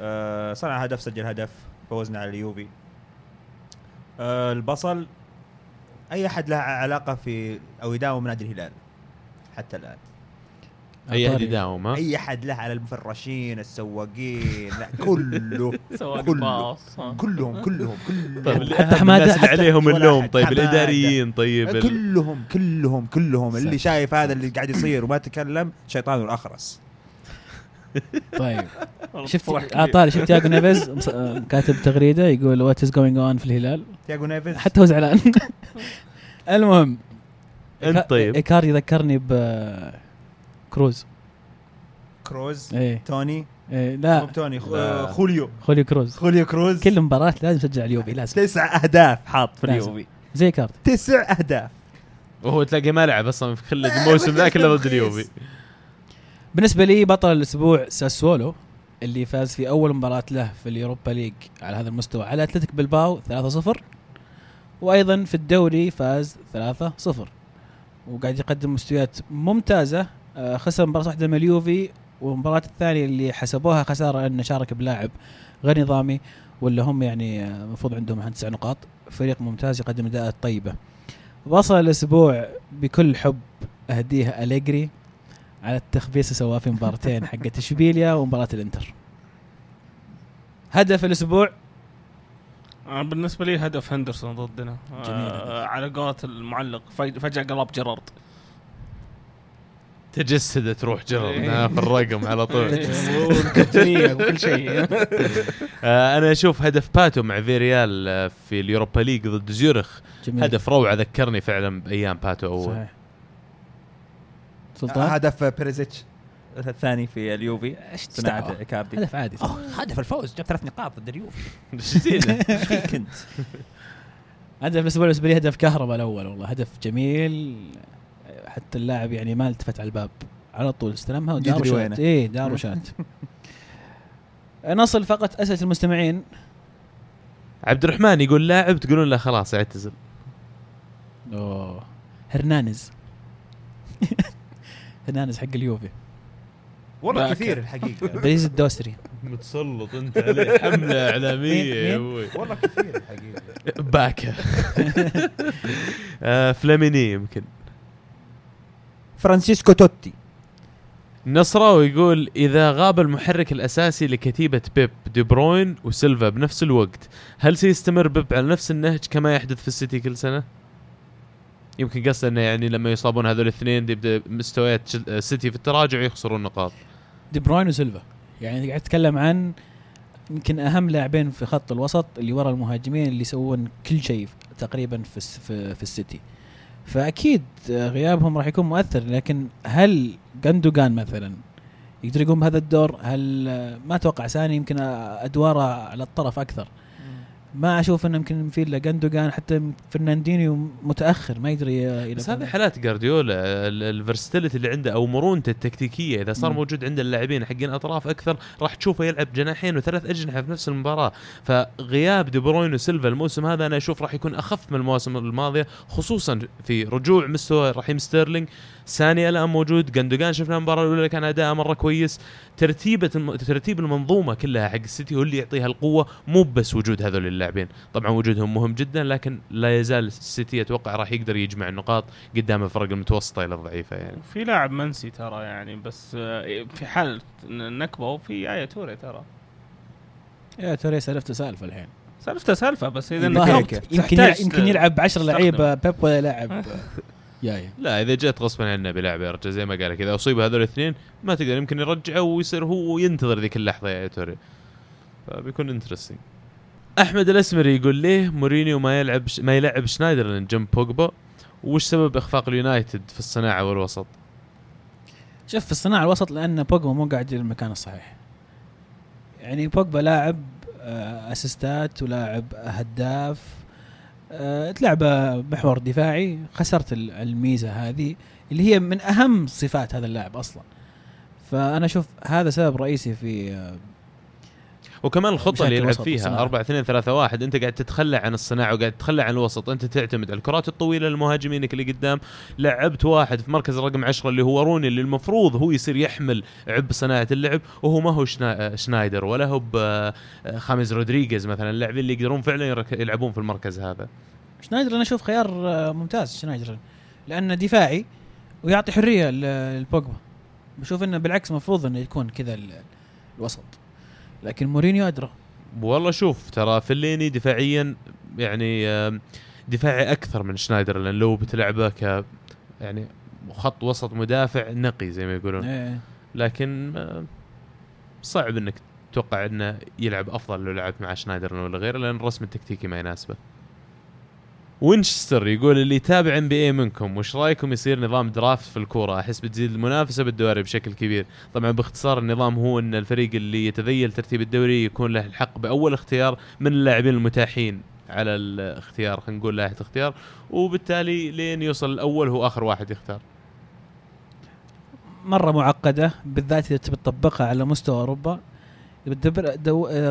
آه، صنع هدف سجل هدف فوزنا على اليوفي. آه، البصل أي أحد له علاقة في أو يداوم نادي الهلال حتى الآن؟ أي احد. يداوم ها أي أحد له على المفرشين السواقين لا كله <laughs> كله. كلهم كلهم كلهم طيب حتى اللي حتى- عليهم اللوم طيب. الإداريين طيب كلهم كلهم كلهم اللي. شايف هذا اللي قاعد يصير وما تكلم شيطان الأخرس طيب شفت كبير. آه طاري شفت تياجو نيفيز كاتب تغريدة يقول what is going on في الهلال تياجو نيفيز حتى هو زعلان <laughs> المهم أنت طيب ايكاردي يذكرني ب كروز كروز إيه. توني. إيه مو لا توني خ- لا. خوليو. خوليو كروز. خوليو كروز. كل مباراة لازم يسجل على اليوفي لازم. تسع أهداف حاط في. اليوفي. ايكاردي تسع أهداف. وهو تلاقي ما لعب أصلا في كل الموسم ذا كله ضد اليوفي. بالنسبة لي بطل الأسبوع ساسولو اللي فاز في أول مباراة له في ال Europa League على هذا المستوى. على أتلتيك بلباو 3-0 وأيضا في الدوري فاز 3-0 وقاعد يقدم مستويات ممتازة. آه، خسر مباراة واحدة من اليوفي. والمباراة الثانية اللي حسبوها خسارة انه شارك بلاعب غير نظامي ولا هم يعني المفروض عندهم عن تسع نقاط. فريق ممتاز يقدم اداءات طيبة. وصل الأسبوع بكل حب اهديها أليجري على التخبيص اللي سواه في مباراتين حقت <laughs> إشبيليا ومباراة الإنتر. هدف الأسبوع؟ آه، بالنسبة لي هدف هندرسون ضدنا. جميل. آه على قولة المعلق فج- فجأة قلب جيرارد. تجسدت روح جيرارد إيه. في الرقم على طول. <laughs> وكل شيء. <laughs> آه، أنا أشوف هدف باتو مع فيريال آه، في ال Europa League ضد زيورخ. جميل. هدف روعة ذكرني فعلا بأيام باتو أول. صحيح. سلطان؟ هدف بريزيتش الثاني في اليوفي. إيش صناعة؟ كابدي هدف عادي. هدف الفوز. جاب ثلاث نقاط ضد اليوفي. <laughs> إيش كنت هدف بالنسبة لي هدف كهرباء الأول والله. هدف جميل. حتى اللاعب يعني ما التفت على الباب. على طول استلمها ودار وشات. إيه دار وشات <laughs> نصل فقط أسئلة المستمعين. عبد الرحمن يقول لاعب تقولون له خلاص اعتزل. أوه. هرنانز <laughs> هرنانز حق اليوفي. والله. كثير الحقيقة. <laughs> بريز الدوسري. متسلط أنت عليه. حملة إعلامية يا؟ أبوي. والله كثير الحقيقة. باكا آه، فلاميني يمكن. فرانسيسكو توتي. نصراوي يقول إذا غاب المحرك الأساسي لكتيبة بيب دي بروين وسيلفا بنفس الوقت هل سيستمر بيب على نفس النهج كما يحدث في السيتي كل سنة؟ يمكن قصده إنه يعني لما يصابون هذول الاثنين يبدا مستويات السيتي في التراجع يخسرون نقاط. دي بروين وسيلفا. يعني قاعد أتكلم عن يمكن أهم لاعبين في خط الوسط اللي ورا المهاجمين اللي يسوون كل شيء تقريبا في في, في السيتي. فأكيد غيابهم راح يكون مؤثر لكن هل جندوجان مثلا يقدر يقوم بهذا الدور؟ هل ما أتوقع ساني يمكن أدواره على الطرف أكثر؟ ما أشوف إنه يمكن في الا جندوجان حتى فرناندينيو متأخر ما يقدر ي- يلعب بس هذه حالات جارديولا ال versatility اللي عنده أو مرونته التكتيكية إذا صار مم. موجود عند اللاعبين حقين أطراف أكثر راح تشوفه يلعب جناحين وثلاث أجنحة في نفس المباراة. فغياب دي بروين وسيلفا الموسم هذا أنا أشوف راح يكون أخف من المواسم الماضية خصوصا في رجوع مستوى رحيم ستيرلينج. ساني الان موجود جندوجان شفنا المباراة الأولى كان أداءه مرة كويس. ترتيبة الم... ترتيب المنظومة كلها حق السيتي هو اللي يعطيها القوة مو بس وجود هذول اللاعبين. طبعا وجودهم مهم جدا لكن لا يزال السيتي أتوقع راح يقدر يجمع النقاط قدام الفرق المتوسطة إلى الضعيفة يعني. في لاعب منسي ترى يعني بس آه، في حال نكبة في ايا توري ترى. يا توري سألفته سالفة الحين. سألفته سالفة بس إذا كيف. يمكن يمكن يلعب 10 تستخدم. لعيبة بيب ولا يلعب <laughs> لا إذا جت غصبا عنه بيلعب يا رجال زي ما قال لك إذا أصيب هذول الاثنين ما تقدر يمكن يرجعه ويصير هو ينتظر ذيك اللحظة يايا توري فبيكون interesting أحمد الأسمري يقول ليه مورينيو ما يلعب ما يلعب شنايدر جنب بوجبا؟ وش سبب إخفاق اليونايتد في الصناعة والوسط؟ شوف في الصناعة الوسط لأن بوجبا مو قاعد في المكان الصحيح يعني بوجبا لاعب آه، أسيستات ولاعب هداف آه، تلعب محور دفاعي. خسرت ال- الميزة هذه اللي هي من أهم صفات هذا اللاعب أصلا. فأنا أشوف هذا سبب رئيسي في آه، وكمان الخطة اللي يلعب فيها والصناعة. 4 2 3 1 أنت قاعد تتخلى عن الصناعة وقاعد تتخلى عن الوسط. أنت تعتمد الكرات الطويلة لمهاجمينك اللي قدام. لعبت واحد في مركز رقم 10 اللي هو روني اللي المفروض هو يصير يحمل عبء صناعة اللعب وهو ما هو شنا- شنايدر ولا هو ب- خامز رودريغيز مثلا اللاعبين اللي يقدرون فعلا يلعبون في المركز هذا. شنايدر أنا أشوف خيار آه، ممتاز شنايدر لأنه دفاعي ويعطي حرية للبوجبا بشوف إنه بالعكس المفروض إنه يكون كذا ال- الوسط. لكن مورينيو أدرى والله شوف ترى فيلايني دفاعيا يعني دفاعي أكثر من شنايدر لأن لو بتلعبه ك يعني خط وسط مدافع نقي زي ما يقولون إيه. لكن صعب إنك تتوقع إنه يلعب أفضل لو لعبت مع شنايدر ولا غيره لأن الرسم التكتيكي ما يناسبه. وينشستر يقول اللي يتابع NBA منكم وش رأيكم يصير نظام draft في الكورة؟ أحس بتزيد المنافسة بالدوري بشكل كبير. طبعا باختصار النظام هو إن الفريق اللي يتذيل ترتيب الدوري يكون له الحق بأول اختيار من اللاعبين المتاحين على الاختيار خلينا نقول لائحه اختيار. وبالتالي لين يوصل الأول هو آخر واحد يختار. مرة معقدة بالذات إذا تبي تطبقها على مستوى أوروبا.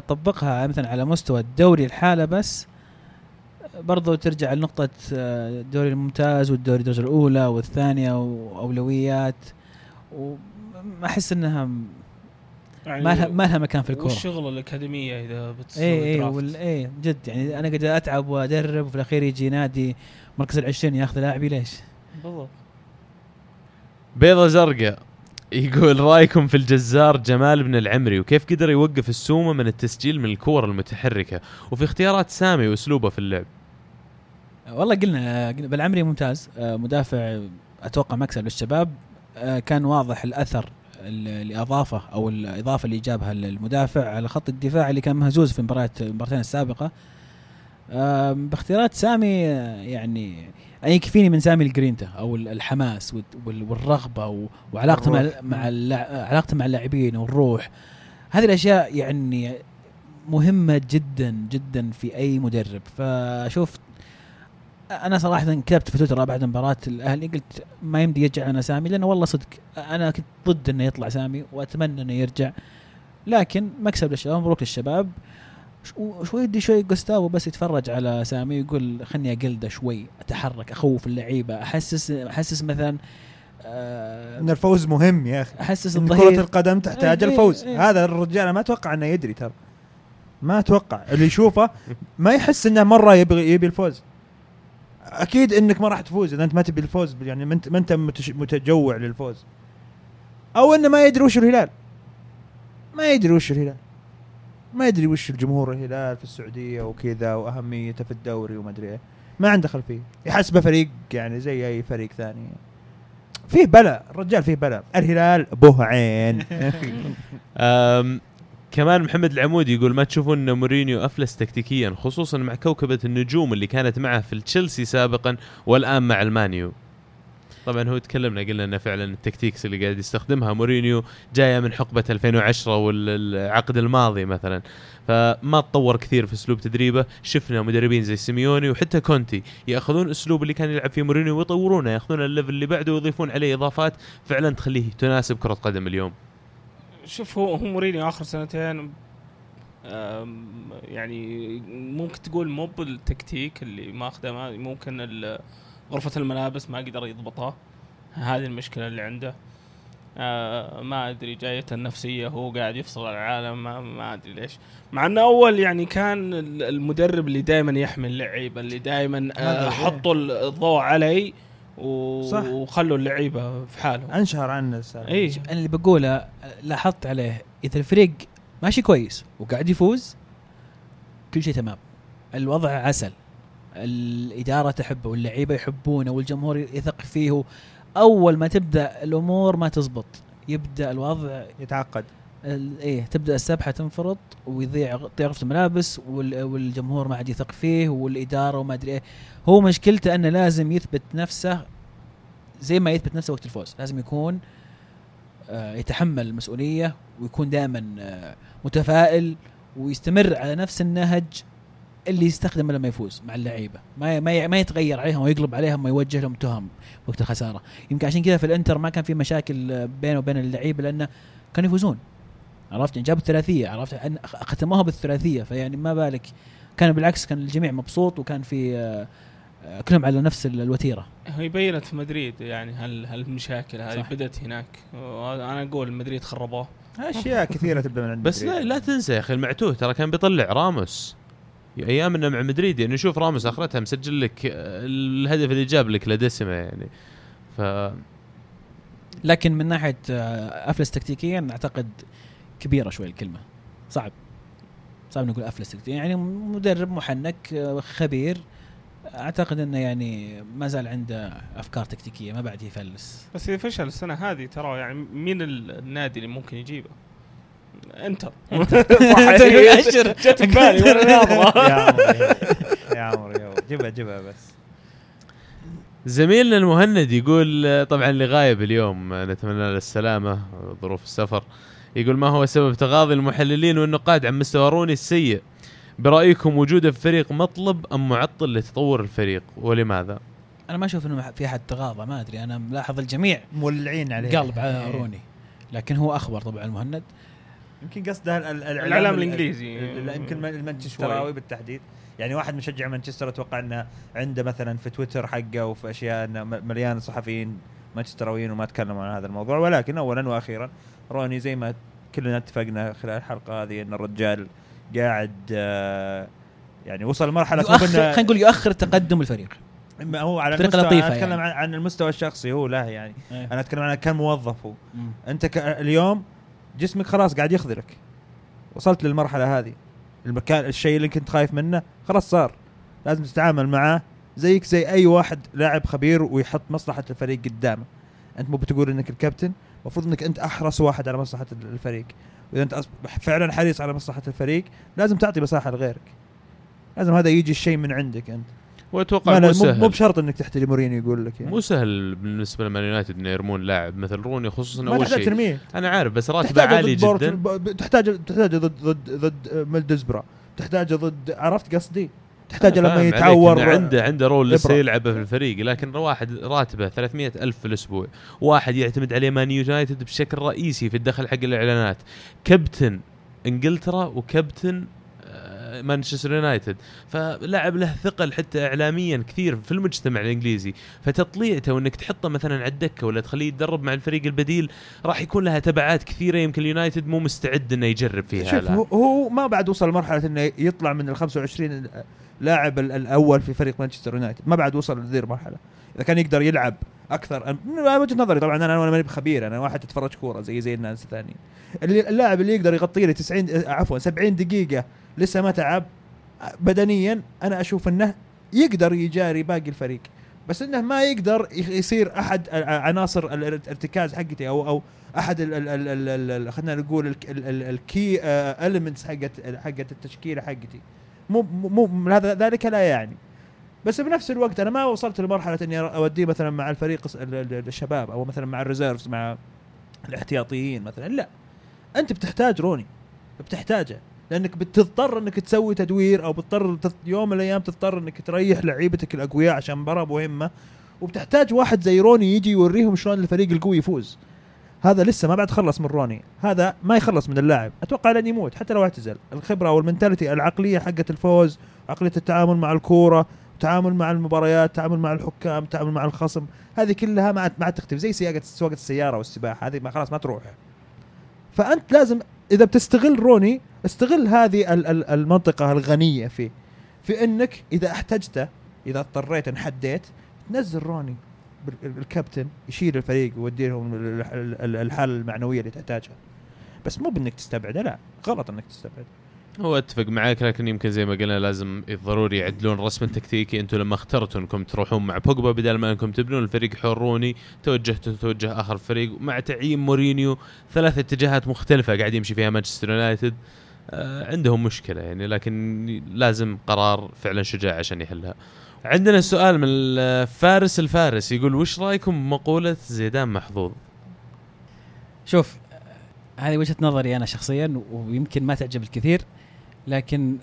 تطبقها مثلا على مستوى الدوري الحالة بس برضو ترجع لنقطة آه، الدوري الممتاز والدوري الدرجة الأولى والثانية وأولويات وما أحس إنها يعني ما لها ما لها مكان في الكورة. والشغل الأكاديمية إذا بتسوي اي اي اي جد يعني أنا قاعد أتعب وأدرب وفي الأخير يجي نادي مركز العشرين ياخذ لاعبي ليش؟ بالضبط. بيضة زرقاء يقول رأيكم في الجزار جمال بن العمري وكيف قدر يوقف السومة من التسجيل من الكور المتحركة؟ وفي اختيارات سامي وأسلوبه في اللعب. والله قلنا بالعمري ممتاز. آه، مدافع أتوقع مكسب للشباب. آه، كان واضح الأثر اللي أضافه أو الإضافة اللي جابها المدافع على خط الدفاع اللي كان مهزوز في المباريات المباراتين السابقة. آم، باختيارات سامي آه، يعني أنا يكفيني من سامي الجرينتا أو ال- الحماس وال- وال- والرغبة وعلاقته مع. مع علاقته مع اللاعبين والروح. هذه الأشياء يعني مهمة جدا جدا في أي مدرب. فشوف أنا صراحة كتبت في تويتر بعد مباراة الأهلي قلت ما يمدي يرجع أنا سامي لأنه والله صدق أنا كنت ضد إنه يطلع سامي وأتمنى إنه يرجع. لكن مكسب للشباب مبروك للشباب. شو- شوي يدي شوي جوستافو بس يتفرج على سامي ويقول خلني أقلده شوي أتحرك أخوف اللعيبة احسس أحسس مثلا آه، إن الفوز مهم يا أخي. أحسس إن كرة الظهير القدم تحتاج إيه، الفوز. إيه. هذا الرجال ما أتوقع إنه يدري ترى. ما أتوقع. اللي يشوفه ما يحس إنه مرة يبغي يبي الفوز. أكيد إنك ما راح تفوز إذا أنت ما تبي الفوز يعني ما انت ما أنت متجوع للفوز. أو إنه ما يدري وش الهلال. ما يدري وش الهلال. ما يدري وش الجمهور الهلال في السعودية وكذا وأهميته في الدوري وما أدري إيه. ما عنده خلفية. يحسبه فريق يعني زي أي فريق ثاني. فيه بلاء الرجال فيه بلاء الهلال به عين. <laughs> كمان محمد العمودي يقول ما تشوفون إن مورينيو أفلس تكتيكيا خصوصا مع كوكبة النجوم اللي كانت معه في تشيلسي سابقا والآن مع المان يو. طبعا هو تكلمنا قلنا إنه فعلا ال tactics اللي قاعد يستخدمها مورينيو جاية من حقبة 2010 والعقد الماضي مثلا. فما تطور كثير في أسلوب تدريبه. شفنا مدربين زي سيميوني وحتى كونتي يأخذون أسلوب اللي كان يلعب فيه مورينيو ويطورونه يأخذون ال level اللي بعده ويضيفون عليه إضافات. فعلا تخليه تناسب كرة قدم اليوم. شوف هو هو مورينيو آخر سنتين يعني ممكن تقول مو بالتكتيك اللي ماخذه ما- ممكن غرفة الملابس ما قدر يضبطها. هذه المشكلة اللي عنده. آه ما أدري جايته النفسية هو قاعد يفصل العالم ما, ما أدري ليش. مع إنه أول يعني كان ال- المدرب اللي دائما يحمي اللعيبة اللي دائما آه. حطوا الضوء علي. و... صح. وخلوا اللعيبة في حالهم. أنشهر عنه السالفة. اي أنا اللي بقوله لاحظت عليه إذا الفريق ماشي كويس وقاعد يفوز كل شيء تمام. الوضع عسل. الإدارة تحبه واللعيبة يحبونه والجمهور يثق فيه. أول ما تبدأ الأمور ما تزبط. يبدأ الوضع يتعقد. إيه تبدأ السبحة تنفرط ويضيع غرفة الملابس وال- والجمهور ما عاد يثق فيه والإدارة وما أدري إيه. هو مشكلته أنه لازم يثبت نفسه زي ما يثبت نفسه وقت الفوز. لازم يكون آه، يتحمل المسؤوليه ويكون دائما آه، متفائل ويستمر على نفس النهج اللي يستخدمه لما يفوز مع اللعيبة. ما ما ما يتغير عليهم ويقلب عليهم ويوجه لهم تهم وقت الخسارة. يمكن عشان كذا في الإنتر ما كان في مشاكل آه، بينه وبين اللعيبة لأنه كانوا يفوزون. عرفت؟ يعني جابوا الثلاثية عرفت؟ أن- ختموها بالثلاثية فيعني ما بالك. كان بالعكس كان الجميع مبسوط وكان في آه، آه، كلهم على نفس ال- الوتيرة. هي بينت في مدريد يعني هال هالمشاكل هذه صح. بدأت هناك. أنا أقول مدريد خربوه أشياء كثيرة تبدأ من عند بس لا مدريد. لا تنسى يا أخي المعتوه ترى كان بيطلع راموس. أيام إنه مع مدريد يعني شوف راموس آخرتها مسجل لك آه، الهدف اللي جاب لك لدسمة يعني. ف لكن من ناحية أفلس تكتيكيا أعتقد كبيرة شوي الكلمة. صعب. صعب نقول أفلس. يعني مدرب محنك خبير. أعتقد إنه يعني ما زال عنده أفكار تكتيكية ما بعد يفلس. بس إذا فشل السنة هذه ترى يعني مين ال- النادي اللي ممكن يجيبه؟ إنتر. أشر. <laughs> <laughs> جت في بالي. <laughs> يا عمري يا عمري يا عمري. جيبها جيبها بس. زميلنا المهند يقول طبعا اللي غايب اليوم نتمنى له السلامة ظروف السفر. يقول ما هو سبب تغاضي المحللين والنقاد عن مستوى روني السيء؟ برأيكم وجوده في فريق مطلب أم معطل لتطور الفريق؟ ولماذا؟ أنا ما أشوف إنه في أحد تغاضى ما أدري أنا ملاحظ الجميع مولعين عليه. قلب على إيه. روني. لكن هو أخبر طبعا المهند. يمكن قصده ال- ال- الإعلام الإعلام ال- الإنجليزي. ال- يمكن المانشستراوي بالتحديد. يعني واحد مشجع مانشستر أتوقع إنه عنده مثلا في تويتر حقه وفي أشياء إنه م- مليان صحفيين مانشستراويين وما تكلموا عن هذا الموضوع. ولكن اولا وأخيرا روني زي ما كلنا اتفقنا خلال الحلقة هذه إن الرجال قاعد آه، يعني وصل لمرحله يؤخر خلينا نقول يؤخر تقدم الفريق. ما هو على المستوى لطيفة أنا أتكلم يعني. عن, المستوى الشخصي هو له يعني. إيه. أنا أتكلم عن كموظف هو. مم. أنت ك... اليوم جسمك خلاص قاعد يخذلك. وصلت للمرحلة هذه. المكان الشيء اللي كنت خايف منه خلاص صار. لازم تتعامل معاه زيك زي أي واحد لاعب خبير ويحط مصلحة الفريق قدامه. أنت مو بتقول إنك الكابتن. المفروض إنك أنت أحرص واحد على مصلحة الفريق. واذا أنت فعلا حريص على مصلحة الفريق لازم تعطي مساحه لغيرك. لازم هذا يجي الشيء من عندك أنت. وأتوقع مو لا مو, سهل. بشرط إنك تحتاج مورينيو يقول لك يعني. مو سهل بالنسبة لمان يونايتد إنه يرمون لاعب. مثل روني خصوصا أول تحتاج شيء. ترميه. أنا عارف بس راتبه عالي جدا. تحتاج تحتاجه ضد ضد ضد ملدزبرا تحتاجه ضد عرفت قصدي؟ تحتاجه أنا لما يتعور عنده عنده role لسه. يلعبه في الفريق لكن واحد راتبه 300 ألف في الأسبوع واحد يعتمد عليه مان يونايتد بشكل رئيسي في الدخل حق الإعلانات كابتن إنجلترا وكابتن آه، مانشستر يونايتد فلاعب له ثقل حتى اعلاميا كثير في المجتمع الإنجليزي فتطليعته وانك تحطه مثلا على الدكة ولا تخليه يتدرب مع الفريق البديل راح يكون لها تبعات كثيرة يمكن اليونايتد مو مستعد إنه يجرب فيها شوف هو ما بعد وصل لمرحله إنه يطلع من ال 25 لاعب ال- الأول في فريق مانشستر يونايتد. ما بعد وصل لذي المرحلة. إذا كان يقدر يلعب أكثر من وجهة نظري طبعا أنا أنا ماني بخبير أنا واحد اتفرج كورة زي زي الناس الثانيين. اللاعب اللي يقدر يغطي لي 90 عفوا 70 دقيقة لسه ما تعب بدنيا أنا أشوف إنه يقدر يجاري باقي الفريق. بس إنه ما يقدر يصير أحد عناصر الارتكاز حقتي أو أو أحد خلينا نقول ال key elements حقت حقت التشكيلة حقتي. مو مو هذا ذلك لا يعني. بس بنفس الوقت أنا ما وصلت لمرحلة إني أوديه مثلا مع الفريق الشباب أو مثلا مع ال reserves مع الاحتياطيين مثلا. لا أنت بتحتاج روني بتحتاجه لأنك بتضطر إنك تسوي تدوير أو بتضطر يوم من الأيام تضطر إنك تريح لعيبتك الأقوياء عشان مباراه مهمه وبتحتاج واحد زي روني يجي يوريهم شلون الفريق القوي يفوز. هذا لسه ما بعد خلص من روني. هذا ما يخلص من اللاعب. أتوقع لن يموت حتى لو اعتزل. الخبرة والمنتاليتي العقلية حقت الفوز عقلية التعامل مع الكورة تعامل مع المباريات تعامل مع الحكام تعامل مع الخصم. هذه كلها ما ما تختفي زي سياقه سواقة السيارة والسباحة. هذه ما خلاص ما تروح. فأنت لازم إذا بتستغل روني استغل هذه ال- ال- المنطقة الغنية فيه. في إنك إذا احتجته إذا اضطريت انحديت نزل روني. الكابتن يشيل الفريق ويودي لهم ال- ال- ال- الحالة المعنوية اللي تحتاجها. بس مو بإنك تستبعده لا غلط إنك تستبعد. هو أتفق معاك لكن يمكن زي ما قلنا لازم ضروري يعدلون رسم التكتيكي أنتم لما اخترتوا إنكم تروحون مع بوجبا بدل ما إنكم تبنون الفريق حروني توجهتوا توجه آخر فريق مع تعيين مورينيو. ثلاث اتجاهات مختلفة قاعد يمشي فيها مانشستر يونايتد. آه عندهم مشكلة يعني لكن لازم قرار فعلا شجاع عشان يحلها. عندنا سؤال من الفارس الفارس يقول وش رأيكم بمقولة زيدان محظوظ؟ شوف هذه وجهة نظري أنا شخصيا ويمكن ما تعجب الكثير لكن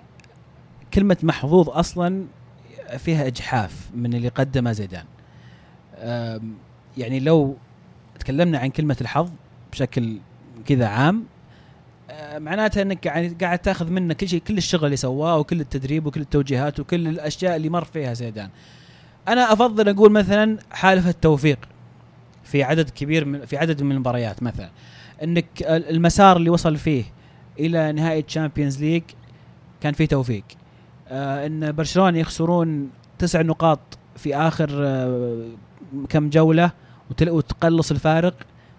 كلمة محظوظ أصلا فيها إجحاف من اللي قدمه زيدان. يعني لو تكلمنا عن كلمة الحظ بشكل كذا عام معناتها إنك قاعد تاخذ منه كل شيء كل الشغل اللي سواه وكل التدريب وكل التوجيهات وكل الأشياء اللي مر فيها زيدان. أنا أفضل أقول مثلا حالفه التوفيق في عدد كبير من في عدد من المباريات مثلا. إنك المسار اللي وصل فيه إلى نهايه Champions League كان فيه توفيق. آه إن برشلونة يخسرون تسع نقاط في آخر آه كم جولة وتقلص الفارق.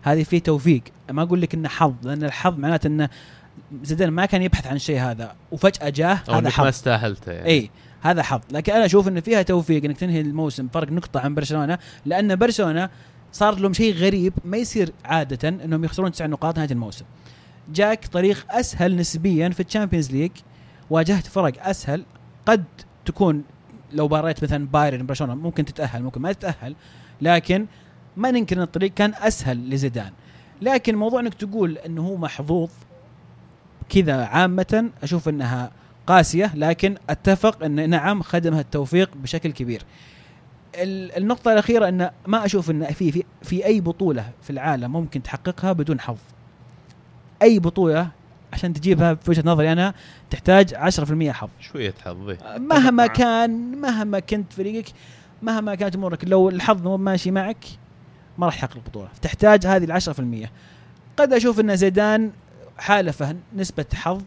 هذه فيه توفيق. ما أقول لك إنه حظ لأن الحظ معناته إنه زيدان ما كان يبحث عن الشيء هذا وفجأة جاه هذا إنك ما حظ. استاهلته يعني. إي هذا حظ. لكن أنا أشوف ان فيها توفيق إنك تنهي الموسم فرق نقطة عن برشلونة لأن برشلونة صار لهم شيء غريب ما يصير عادة إنهم يخسرون تسع نقاط نهاية الموسم. جاك طريق أسهل نسبيا في ال Champions League واجهت فرق أسهل. قد تكون لو باريت مثلا بايرن برشلونة ممكن تتأهل ممكن ما تتأهل لكن ما ننكر إن الطريق كان أسهل لزيدان لكن موضوع إنك تقول إنه هو محظوظ كذا عامة أشوف إنها قاسية لكن أتفق إن نعم خدمها التوفيق بشكل كبير. ال- النقطة الأخيرة أن ما أشوف أن في في في أي بطولة في العالم ممكن تحققها بدون حظ. أي بطولة عشان تجيبها في وجهة نظري أنا تحتاج 10% حظ. شوية حظي مهما معك. كان مهما كنت فريقك مهما كانت أمورك لو الحظ مو ماشي معك ما راح تحقق البطولة. تحتاج هذه في المية. قد أشوف إن زيدان حالفه نسبة حظ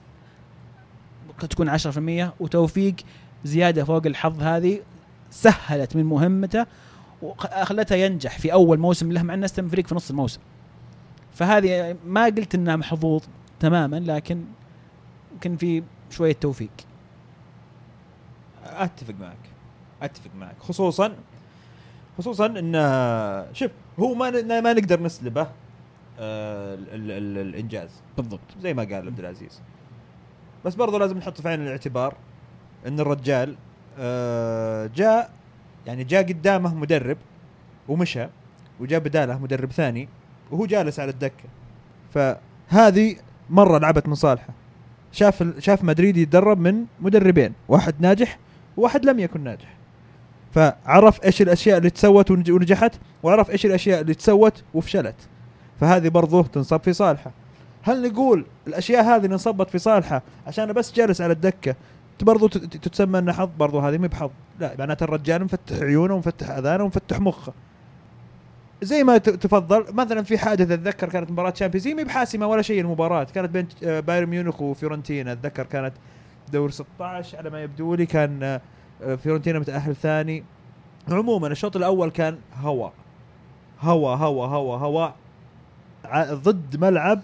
قد تكون عشرة في المية وتوفيق زيادة فوق الحظ هذه سهلت من مهمته وخلته ينجح في أول موسم له مع إنه استلم فريق في نص الموسم. فهذه ما قلت انه محظوظ تماما لكن يمكن في شوية توفيق. أتفق معك. أتفق معك. خصوصا خصوصا إن شوف هو ما ما نقدر نسلبه آه، ال- ال- ال- الإنجاز. بالضبط. زي ما قال عبد العزيز. بس برضه لازم نحط في عين الاعتبار إن الرجال آه جاء يعني جاء قدامه مدرب ومشى وجاء بداله مدرب ثاني وهو جالس على الدكة. فهذه مرة لعبت من صالحه. شاف شاف مدريد يتدرب من مدربين واحد ناجح وواحد لم يكن ناجح. فعرف إيش الأشياء اللي تسوت ونج- ونجحت وعرف إيش الأشياء اللي تسوت وفشلت. فهذه برضه تنصب في صالحة. هل نقول الأشياء هذه اللي انصبت في صالحة عشان بس جالس على الدكة ت- تتسمى انها حظ؟ برضو هذه مي بحظ. لا معناته الرجال مفتح عيونه ومفتح أذانه ومفتح مخه. زي ما تفضل. مثلا في حادث اتذكر كانت مباراة Champions مي بحاسمة ولا شيء المباراة. كانت بين بايرن ميونخ وفيورنتينا. أتذكر كانت دور 16 على ما يبدو لي كان فيورنتينا متأهل ثاني. عموما الشوط الأول كان هواء هواء هواء هواء هواء ع- ضد ملعب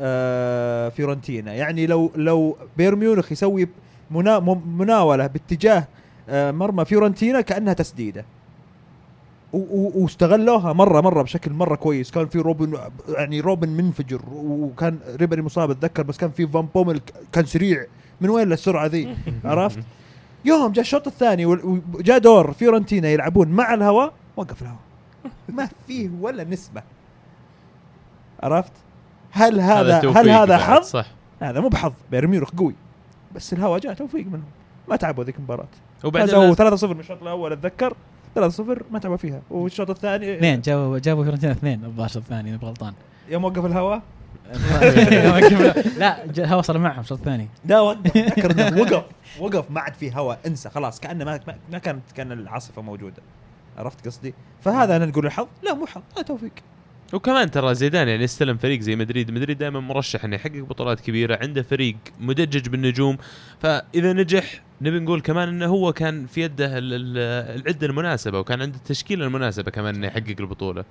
آه، فيورنتينا. يعني لو لو بايرن ميونخ يسوي منا مناولة باتجاه آه، مرمى فيورنتينا كأنها تسديدة. واستغلوها مرة مرة بشكل مرة كويس. كان في روبن يعني روبن منفجر وكان ريبري مصاب أتذكر بس كان في فان بومل كان سريع. من وين السرعه ذي؟ <laughs> عرفت؟ يوم جاء الشوط الثاني وال- وجاء دور فيورنتينا يلعبون مع الهواء وقف الهواء <laughs> ما فيه ولا نسبة. عرفت؟ هل هذا هل هذا حظ؟ صح. هذا مو بحظ. بايرن ميونخ قوي. بس الهوا جاء توفيق منهم. ما تعبوا ذيك المباراة. وبعدين فازوا 3-0 من الشوط الأول أتذكر. 3-0 ما تعبوا فيها. والشوط الثاني اثنين جابوا جابوا فيورنتينا اثنين الظاهر الشوط الثاني غلطان. يوم وقف الهواء <laughs> لا هو وصل معهم الشوط الثاني لا وقف <laughs> وقف وقف ما عاد في هواء انسى خلاص كأنه ما ما- كانت كان العاصفة موجودة. عرفت قصدي؟ فهذا أنا نقول الحظ. لا مو حظ هذا توفيق. وكمان ترى زيدان يعني استلم فريق زي مدريد. مدريد دائما مرشح إنه يحقق بطولات كبيرة عنده فريق مدجج بالنجوم. فإذا نجح نبي نقول كمان إنه هو كان في يده ال- ال- العدة المناسبة وكان عنده التشكيلة المناسبة كمان إنه يحقق البطولة.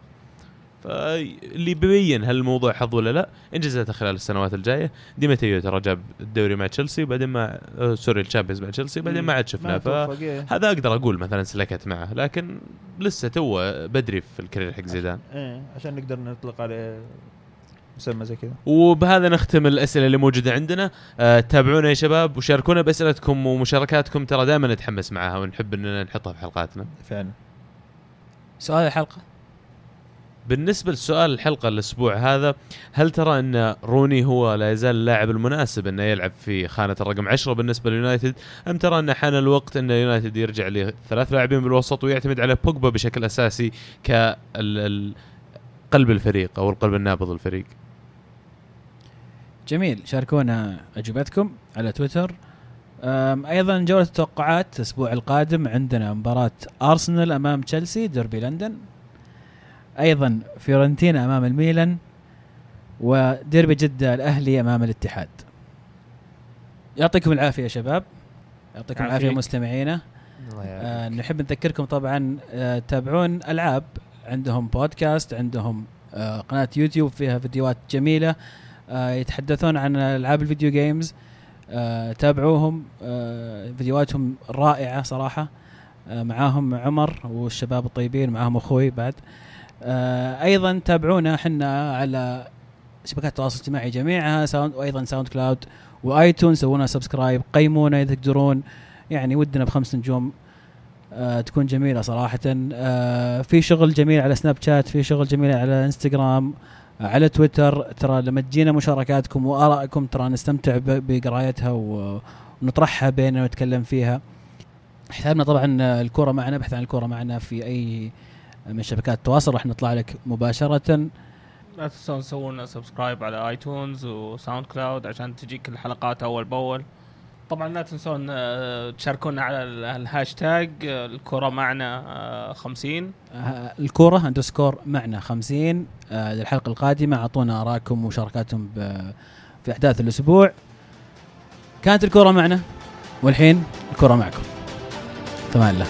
فاللي بيبين هل الموضوع حظ ولا لا. انجازاته خلال السنوات الجاية. دي ماتيو ترى جاب الدوري مع تشيلسي وبعدين مع آه sorry ال Champions مع تشيلسي وبعدين ما عاد شفناه. ف إيه. أقدر أقول مثلا سلكت معه لكن لسه تو بدري في ال career حق زيدان. إيه عشان نقدر نطلق عليه مسمى زي كذا. وبهذا نختم الأسئلة اللي موجودة عندنا. أه تابعونا يا شباب وشاركونا بأسئلتكم ومشاركاتكم. ترى دائما نتحمس معها ونحب إننا نحطها في حلقاتنا. فعلا. سؤال الحلقة؟ بالنسبة لسؤال الحلقة الأسبوع هذا هل ترى أن روني هو لا يزال اللاعب المناسب أنه يلعب في خانة الرقم 10 بالنسبة لليونايتد أم ترى أن حان الوقت أن اليونايتد يرجع لثلاث لاعبين بالوسط ويعتمد على بوجبا بشكل أساسي كقلب الفريق أو القلب النابض للفريق جميل شاركونا أجوبتكم على تويتر. أيضا جولة التوقعات الأسبوع القادم عندنا مباراة أرسنال أمام تشيلسي ديربي لندن. أيضا فيورنتينا أمام الميلان وديربي جدة الأهلي أمام الاتحاد. يعطيكم العافية يا شباب. يعطيكم العافية. مستمعينا. آه نحب نذكركم طبعا آه تابعون ألعاب. عندهم بودكاست عندهم آه قناة يوتيوب فيها فيديوهات جميلة. آه يتحدثون عن ألعاب الفيديو جيمز. آه تابعوهم. آه فيديوهاتهم رائعة صراحة. آه معاهم عمر والشباب الطيبين معاهم أخوي بعد. أيضا تابعونا إحنا على شبكات التواصل الاجتماعي جميعها Sound وأيضا SoundCloud و iTunes سوونا subscribe قيمونا إذا تقدرون. يعني ودنا بخمس نجوم آه تكون جميلة صراحة. آه في شغل جميل على سناب شات في شغل جميل على إنستغرام آه على تويتر. ترى لما تجينا مشاركاتكم وآرائكم ترى نستمتع بقرايتها ونطرحها بيننا ونتكلم فيها. حسابنا طبعا آه، الكورة معنا ابحث عن الكورة معنا في أي من شبكات التواصل راح نطلع لك مباشرة. لا تنسون تسوون subscribe على iTunes و SoundCloud عشان تجيك الحلقات أول بأول. طبعا لا تنسون آه، تشاركونا على ال- الهاشتاج آه، الكرة معنا آه، 50 آه، الكورة underscore معنا 50 آه، للحلقة القادمة أعطونا ارائكم ومشاركاتكم في أحداث الأسبوع. كانت الكورة معنا والحين الكورة معكم. تمام. الله